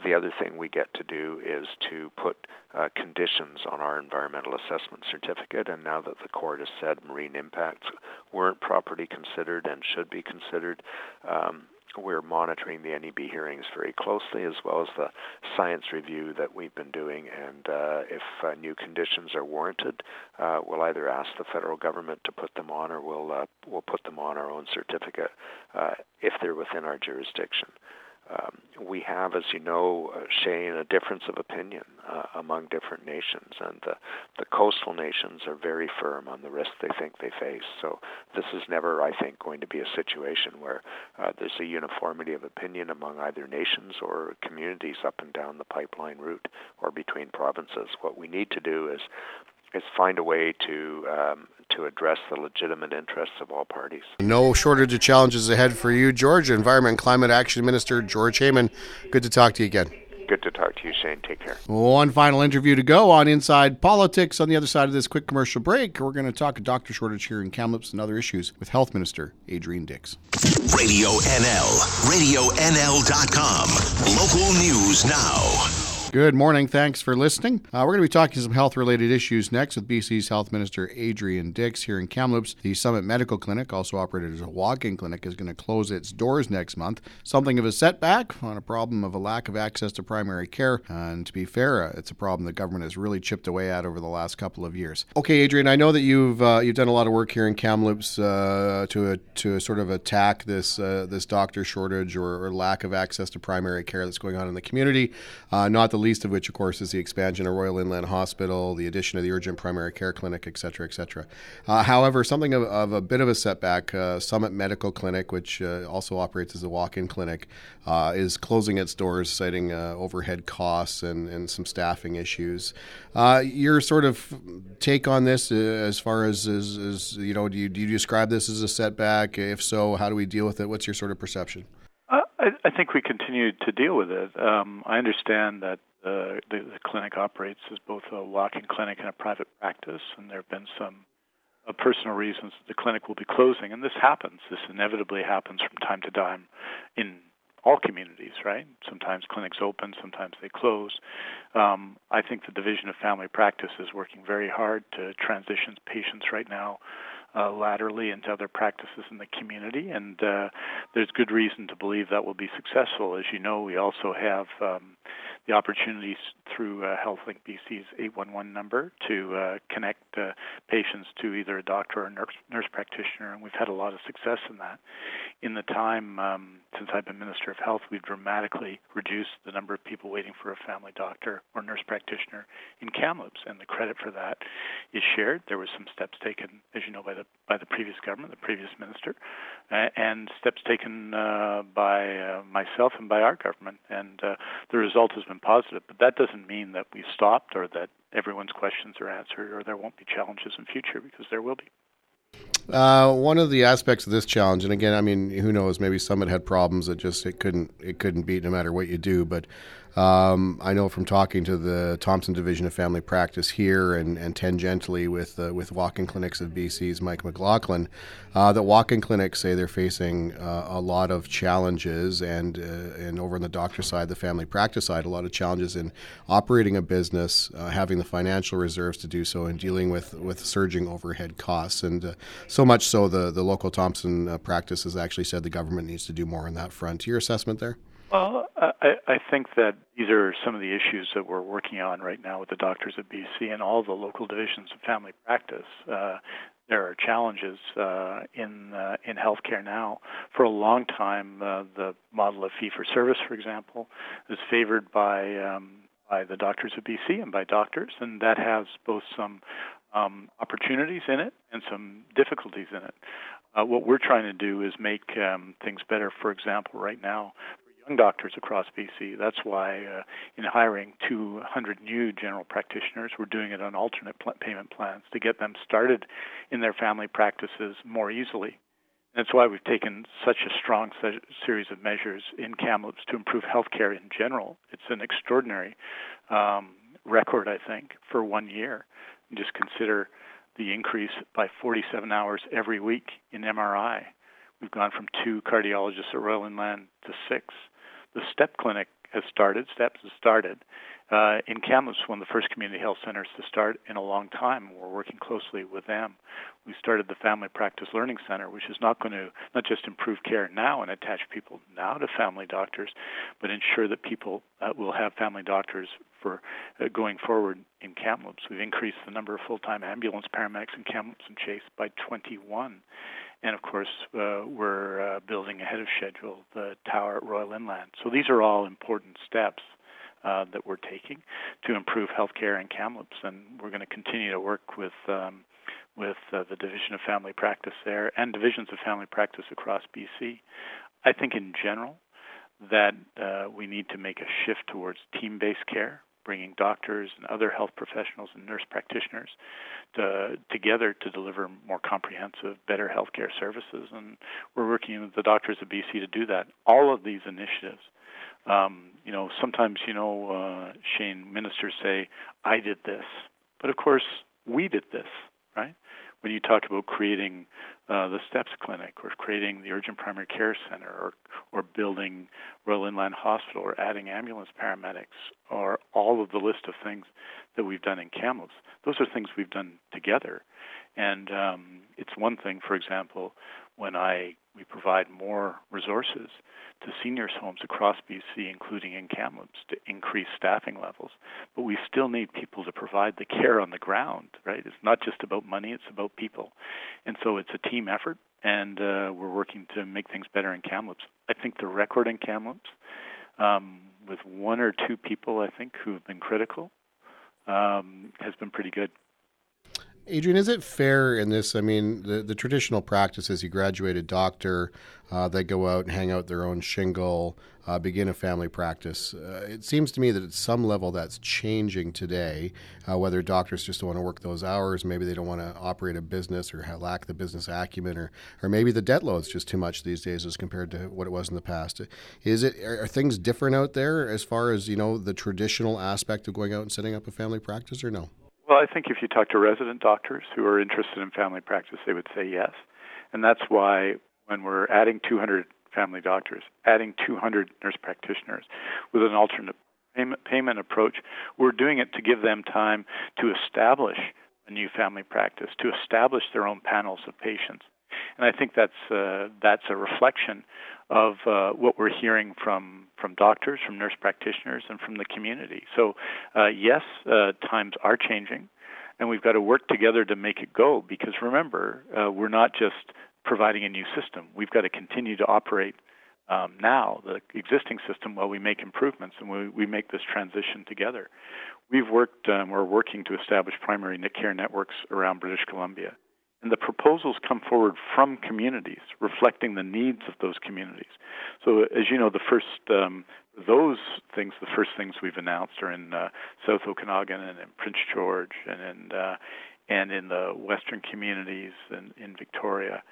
The other thing we get to do is to put uh, conditions on our environmental assessment certificate, and now that the court has said marine impacts weren't properly considered and should be considered, um, we're monitoring the NEB hearings very closely, as well as the science review that we've been doing. And uh, if uh, new conditions are warranted, uh, we'll either ask the federal government to put them on, or we'll uh, we'll put them on our own certificate uh, if they're within our jurisdiction. Um, we have, as you know, uh, Shane, a difference of opinion uh, among different nations, and the, the coastal nations are very firm on the risk they think they face. So this is never, I think, going to be a situation where uh, there's a uniformity of opinion among either nations or communities up and down the pipeline route or between provinces. What we need to do is is find a way to um, to address the legitimate interests of all parties. No shortage of challenges ahead for you, George. Environment and Climate Action Minister George Heyman. Good to talk to you again. Good to talk to you, Shane. Take care. One final interview to go on Inside Politics. On the other side of this quick commercial break, we're going to talk a doctor shortage here in Kamloops and other issues with Health Minister Adrian Dix. Radio NL, RadioNL.com. Local news now. Good morning. Thanks for listening. Uh, we're going to be talking some health related issues next with BC's Health Minister Adrian Dix here in Kamloops. The Summit Medical Clinic, also operated as a walk in clinic, is going to close its doors next month. Something of a setback on a problem of a lack of access to primary care. And to be fair, uh, it's a problem the government has really chipped away at over the last couple of years. Okay, Adrian, I know that you've uh, you've done a lot of work here in Kamloops uh, to to sort of attack this uh, this doctor shortage or, or, lack of access to primary care that's going on in the community. Uh, not the least of which, of course, is the expansion of Royal Inland Hospital, the addition of the urgent primary care clinic, et cetera, et cetera. Uh, however, something of, of, a bit of a setback, uh, Summit Medical Clinic, which uh, also operates as a walk-in clinic, uh, is closing its doors, citing uh, overhead costs and, and some staffing issues. Your sort of take on this, as far as, as, as you know, do you, do you describe this as a setback? If so, how do we deal with it? What's your sort of perception? I, I think we continue to deal with it. Um, I understand that uh, the, the clinic operates as both a walk-in clinic and a private practice, and there have been some uh, personal reasons that the clinic will be closing, and this happens. This inevitably happens from time to time in all communities, right? Sometimes clinics open, sometimes they close. Um, I think the Division of Family Practice is working very hard to transition patients right now uh, laterally into other practices in the community, and uh, there's good reason to believe that will be successful. As you know, we also have um, the opportunities through uh, HealthLink BC's 811 number to uh, connect uh, patients to either a doctor or a nurse, nurse practitioner, and we've had a lot of success in that. In the time um, since I've been Minister of Health, we've dramatically reduced the number of people waiting for a family doctor or nurse practitioner in Kamloops, and the credit for that is shared. There were some steps taken, as you know, by the by the previous government, the previous minister, and steps taken uh, by uh, myself and by our government, and uh, the result has been positive. But that doesn't mean that we've stopped or that everyone's questions are answered or there won't be challenges in future because there will be. Uh, one of the aspects of this challenge, and again, I mean, who knows? Maybe Summit had problems that just it couldn't it couldn't beat no matter what you do. But um, I know from talking to the Thompson Division of Family Practice here and, and tangentially with uh, with walk-in clinics of BC's Mike McLaughlin, uh, that walk-in clinics say they're facing uh, a lot of challenges, and uh, and over on the doctor side, the family practice side, a lot of challenges in operating a business, uh, having the financial reserves to do so, and dealing with with surging overhead costs, and uh, so much so the the local Thompson practice has actually said the government needs to do more on that front. Your assessment there? Well, I, I think that these are some of the issues that we're working on right now with the doctors at BC and all the local divisions of family practice. Uh, there are challenges uh, in uh, in healthcare now. For a long time, uh, the model of fee for service, for example, is favored by um, by the doctors of BC and by doctors, and that has both some um, opportunities in it and some difficulties in it. Uh, what we're trying to do is make um, things better. For example, right now, for young doctors across BC. That's why, uh, in hiring 200 new general practitioners, we're doing it on alternate pl- payment plans to get them started in their family practices more easily. That's why we've taken such a strong se- series of measures in Kamloops to improve healthcare in general. It's an extraordinary um, record, I think, for one year. Just consider the increase by 47 hours every week in MRI. We've gone from two cardiologists at Royal Inland to six the STEP clinic has started. STEPS has started uh, in Kamloops, one of the first community health centers to start in a long time. We're working closely with them. We started the Family Practice Learning Center, which is not going to not just improve care now and attach people now to family doctors, but ensure that people uh, will have family doctors for uh, going forward in Kamloops. We've increased the number of full-time ambulance paramedics in Kamloops and Chase by 21 and of course, uh, we're uh, building ahead of schedule the tower at Royal Inland. So these are all important steps uh, that we're taking to improve healthcare in Kamloops, and we're going to continue to work with um, with uh, the Division of Family Practice there and divisions of family practice across BC. I think in general that uh, we need to make a shift towards team-based care bringing doctors and other health professionals and nurse practitioners to, together to deliver more comprehensive, better healthcare services. And we're working with the doctors of BC to do that. All of these initiatives. Um, you know, sometimes, you know, uh, Shane, ministers say, I did this. But of course, we did this, right? when you talk about creating uh, the STEPS clinic or creating the urgent primary care center or, or building Royal Inland Hospital or adding ambulance paramedics or all of the list of things that we've done in Kamloops, those are things we've done together. And um, it's one thing, for example, when I we provide more resources to seniors' homes across BC, including in Kamloops, to increase staffing levels. But we still need people to provide the care on the ground, right? It's not just about money, it's about people. And so it's a team effort, and uh, we're working to make things better in Kamloops. I think the record in Kamloops, um, with one or two people, I think, who have been critical, um, has been pretty good. Adrian, is it fair in this? I mean, the, the traditional practice is you graduate a doctor, uh, they go out and hang out their own shingle, uh, begin a family practice. Uh, it seems to me that at some level that's changing today, uh, whether doctors just don't want to work those hours, maybe they don't want to operate a business or lack the business acumen, or, or maybe the debt load's just too much these days as compared to what it was in the past. Is it, are, are things different out there as far as, you know, the traditional aspect of going out and setting up a family practice or no? Well, I think if you talk to resident doctors who are interested in family practice, they would say yes. And that's why when we're adding 200 family doctors, adding 200 nurse practitioners with an alternate payment, approach, we're doing it to give them time to establish a new family practice, to establish their own panels of patients. And I think that's uh, that's a reflection of uh, what we're hearing from from doctors, from nurse practitioners, and from the community. So, uh, yes, uh, times are changing, and we've got to work together to make it go. Because remember, uh, we're not just providing a new system; we've got to continue to operate um, now the existing system while we make improvements and we, we make this transition together. We've worked, um, we're working to establish primary care networks around British Columbia. And the proposals come forward from communities, reflecting the needs of those communities. So, as you know, the first um, those things, the first things we've announced are in uh, South Okanagan and in Prince George and in uh, and in the western communities and in Victoria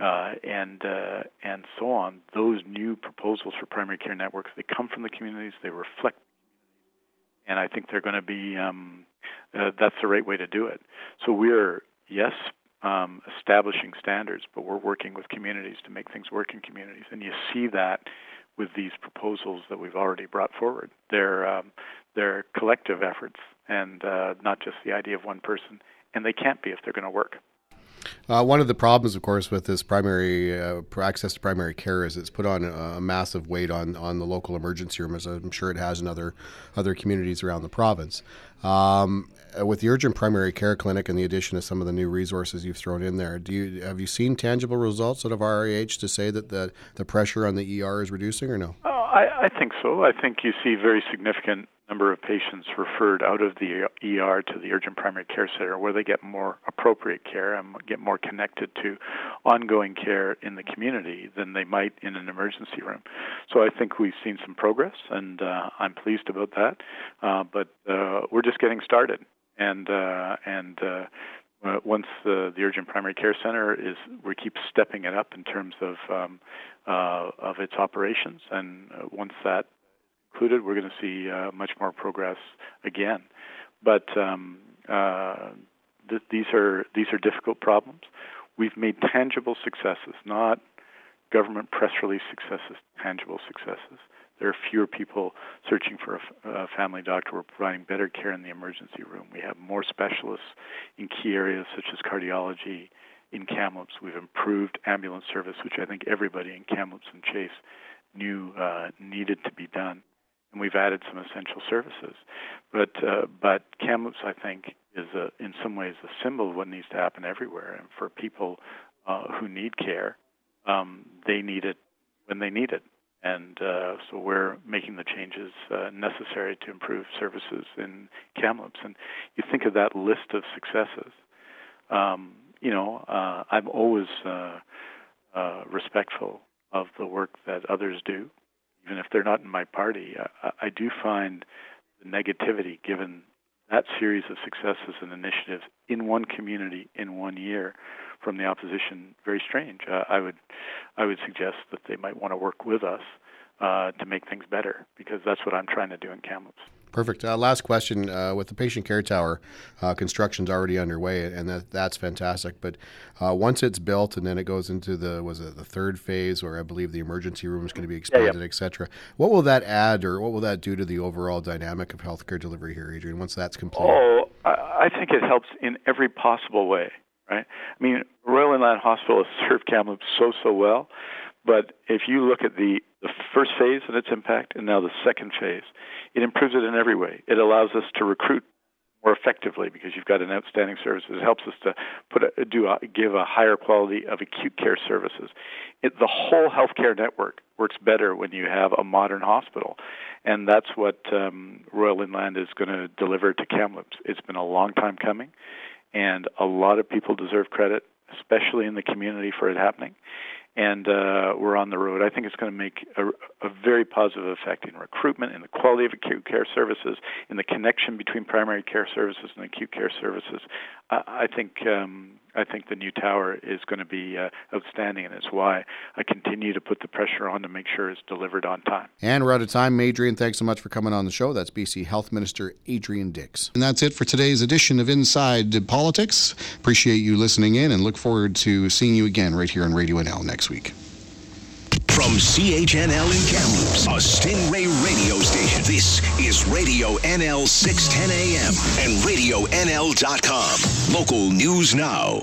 uh, and uh, and so on. Those new proposals for primary care networks they come from the communities, they reflect, and I think they're going to be um, uh, that's the right way to do it. So we're yes. Um, establishing standards, but we're working with communities to make things work in communities, and you see that with these proposals that we've already brought forward. They're um, they're collective efforts, and uh, not just the idea of one person. And they can't be if they're going to work. Uh, one of the problems, of course, with this primary uh, access to primary care is it's put on a, massive weight on, on the local emergency room, as I'm sure it has in other other communities around the province. Um, with the urgent primary care clinic and the addition of some of the new resources you've thrown in there, do you have you seen tangible results out of RIH to say that the the pressure on the ER is reducing or no? Oh, I, I think so. I think you see very significant number of patients referred out of the ER to the urgent primary care center where they get more appropriate care and get more connected to ongoing care in the community than they might in an emergency room. So I think we've seen some progress and uh, I'm pleased about that. Uh, but uh, we're just getting started. And uh, and uh, uh, once the, the urgent primary care center is, we keep stepping it up in terms of um, uh, of its operations, and uh, once that included, we're going to see uh, much more progress again. But um, uh, th- these are these are difficult problems. We've made tangible successes, not government press release successes, tangible successes. There are fewer people searching for a, a family doctor. We're providing better care in the emergency room. We have more specialists in key areas such as cardiology in Kamloops. We've improved ambulance service, which I think everybody in Kamloops and Chase knew uh, needed to be done and we've added some essential services. But uh, but Kamloops, I think, is a, in some ways a symbol of what needs to happen everywhere. And for people uh, who need care, um, they need it when they need it. And uh, so we're making the changes uh, necessary to improve services in Kamloops. And you think of that list of successes. Um, you know, uh, I'm always uh, respectful of the work that others do even if they're not in my party, I, I do find the negativity given that series of successes and initiatives in one community in one year from the opposition very strange. Uh, I would I would suggest that they might want to work with us uh, to make things better because that's what I'm trying to do in Kamloops. Perfect. Uh, last question. Uh, with the patient care tower, uh, construction's already underway, and that, that's fantastic. But uh, once it's built, and then it goes into the was it the third phase, or I believe the emergency room is going to be expanded, yeah, yeah. et cetera. What will that add, or what will that do to the overall dynamic of healthcare delivery here, Adrian? Once that's complete. Oh, I think it helps in every possible way. Right. I mean, Royal Inland Hospital has served Kamloops so so well, but if you look at the the first phase and its impact, and now the second phase, it improves it in every way. It allows us to recruit more effectively because you've got an outstanding service. It helps us to put a, do a, give a higher quality of acute care services. It, the whole healthcare network works better when you have a modern hospital, and that's what um, Royal Inland is going to deliver to Kamloops. It's been a long time coming, and a lot of people deserve credit, especially in the community, for it happening and uh, we're on the road. I think it's going to make a, a, very positive effect in recruitment, in the quality of acute care services, in the connection between primary care services and acute care services. I, I think um, I think the new tower is going to be uh, outstanding, and it's why I continue to put the pressure on to make sure it's delivered on time. And we're out of time. Adrian, thanks so much for coming on the show. That's BC Health Minister Adrian Dix. And that's it for today's edition of Inside Politics. Appreciate you listening in and look forward to seeing you again right here on Radio NL next week. From CHNL in Kamloops, a Stingray radio station. This is Radio NL 610 AM and RadioNL.com. Local news now.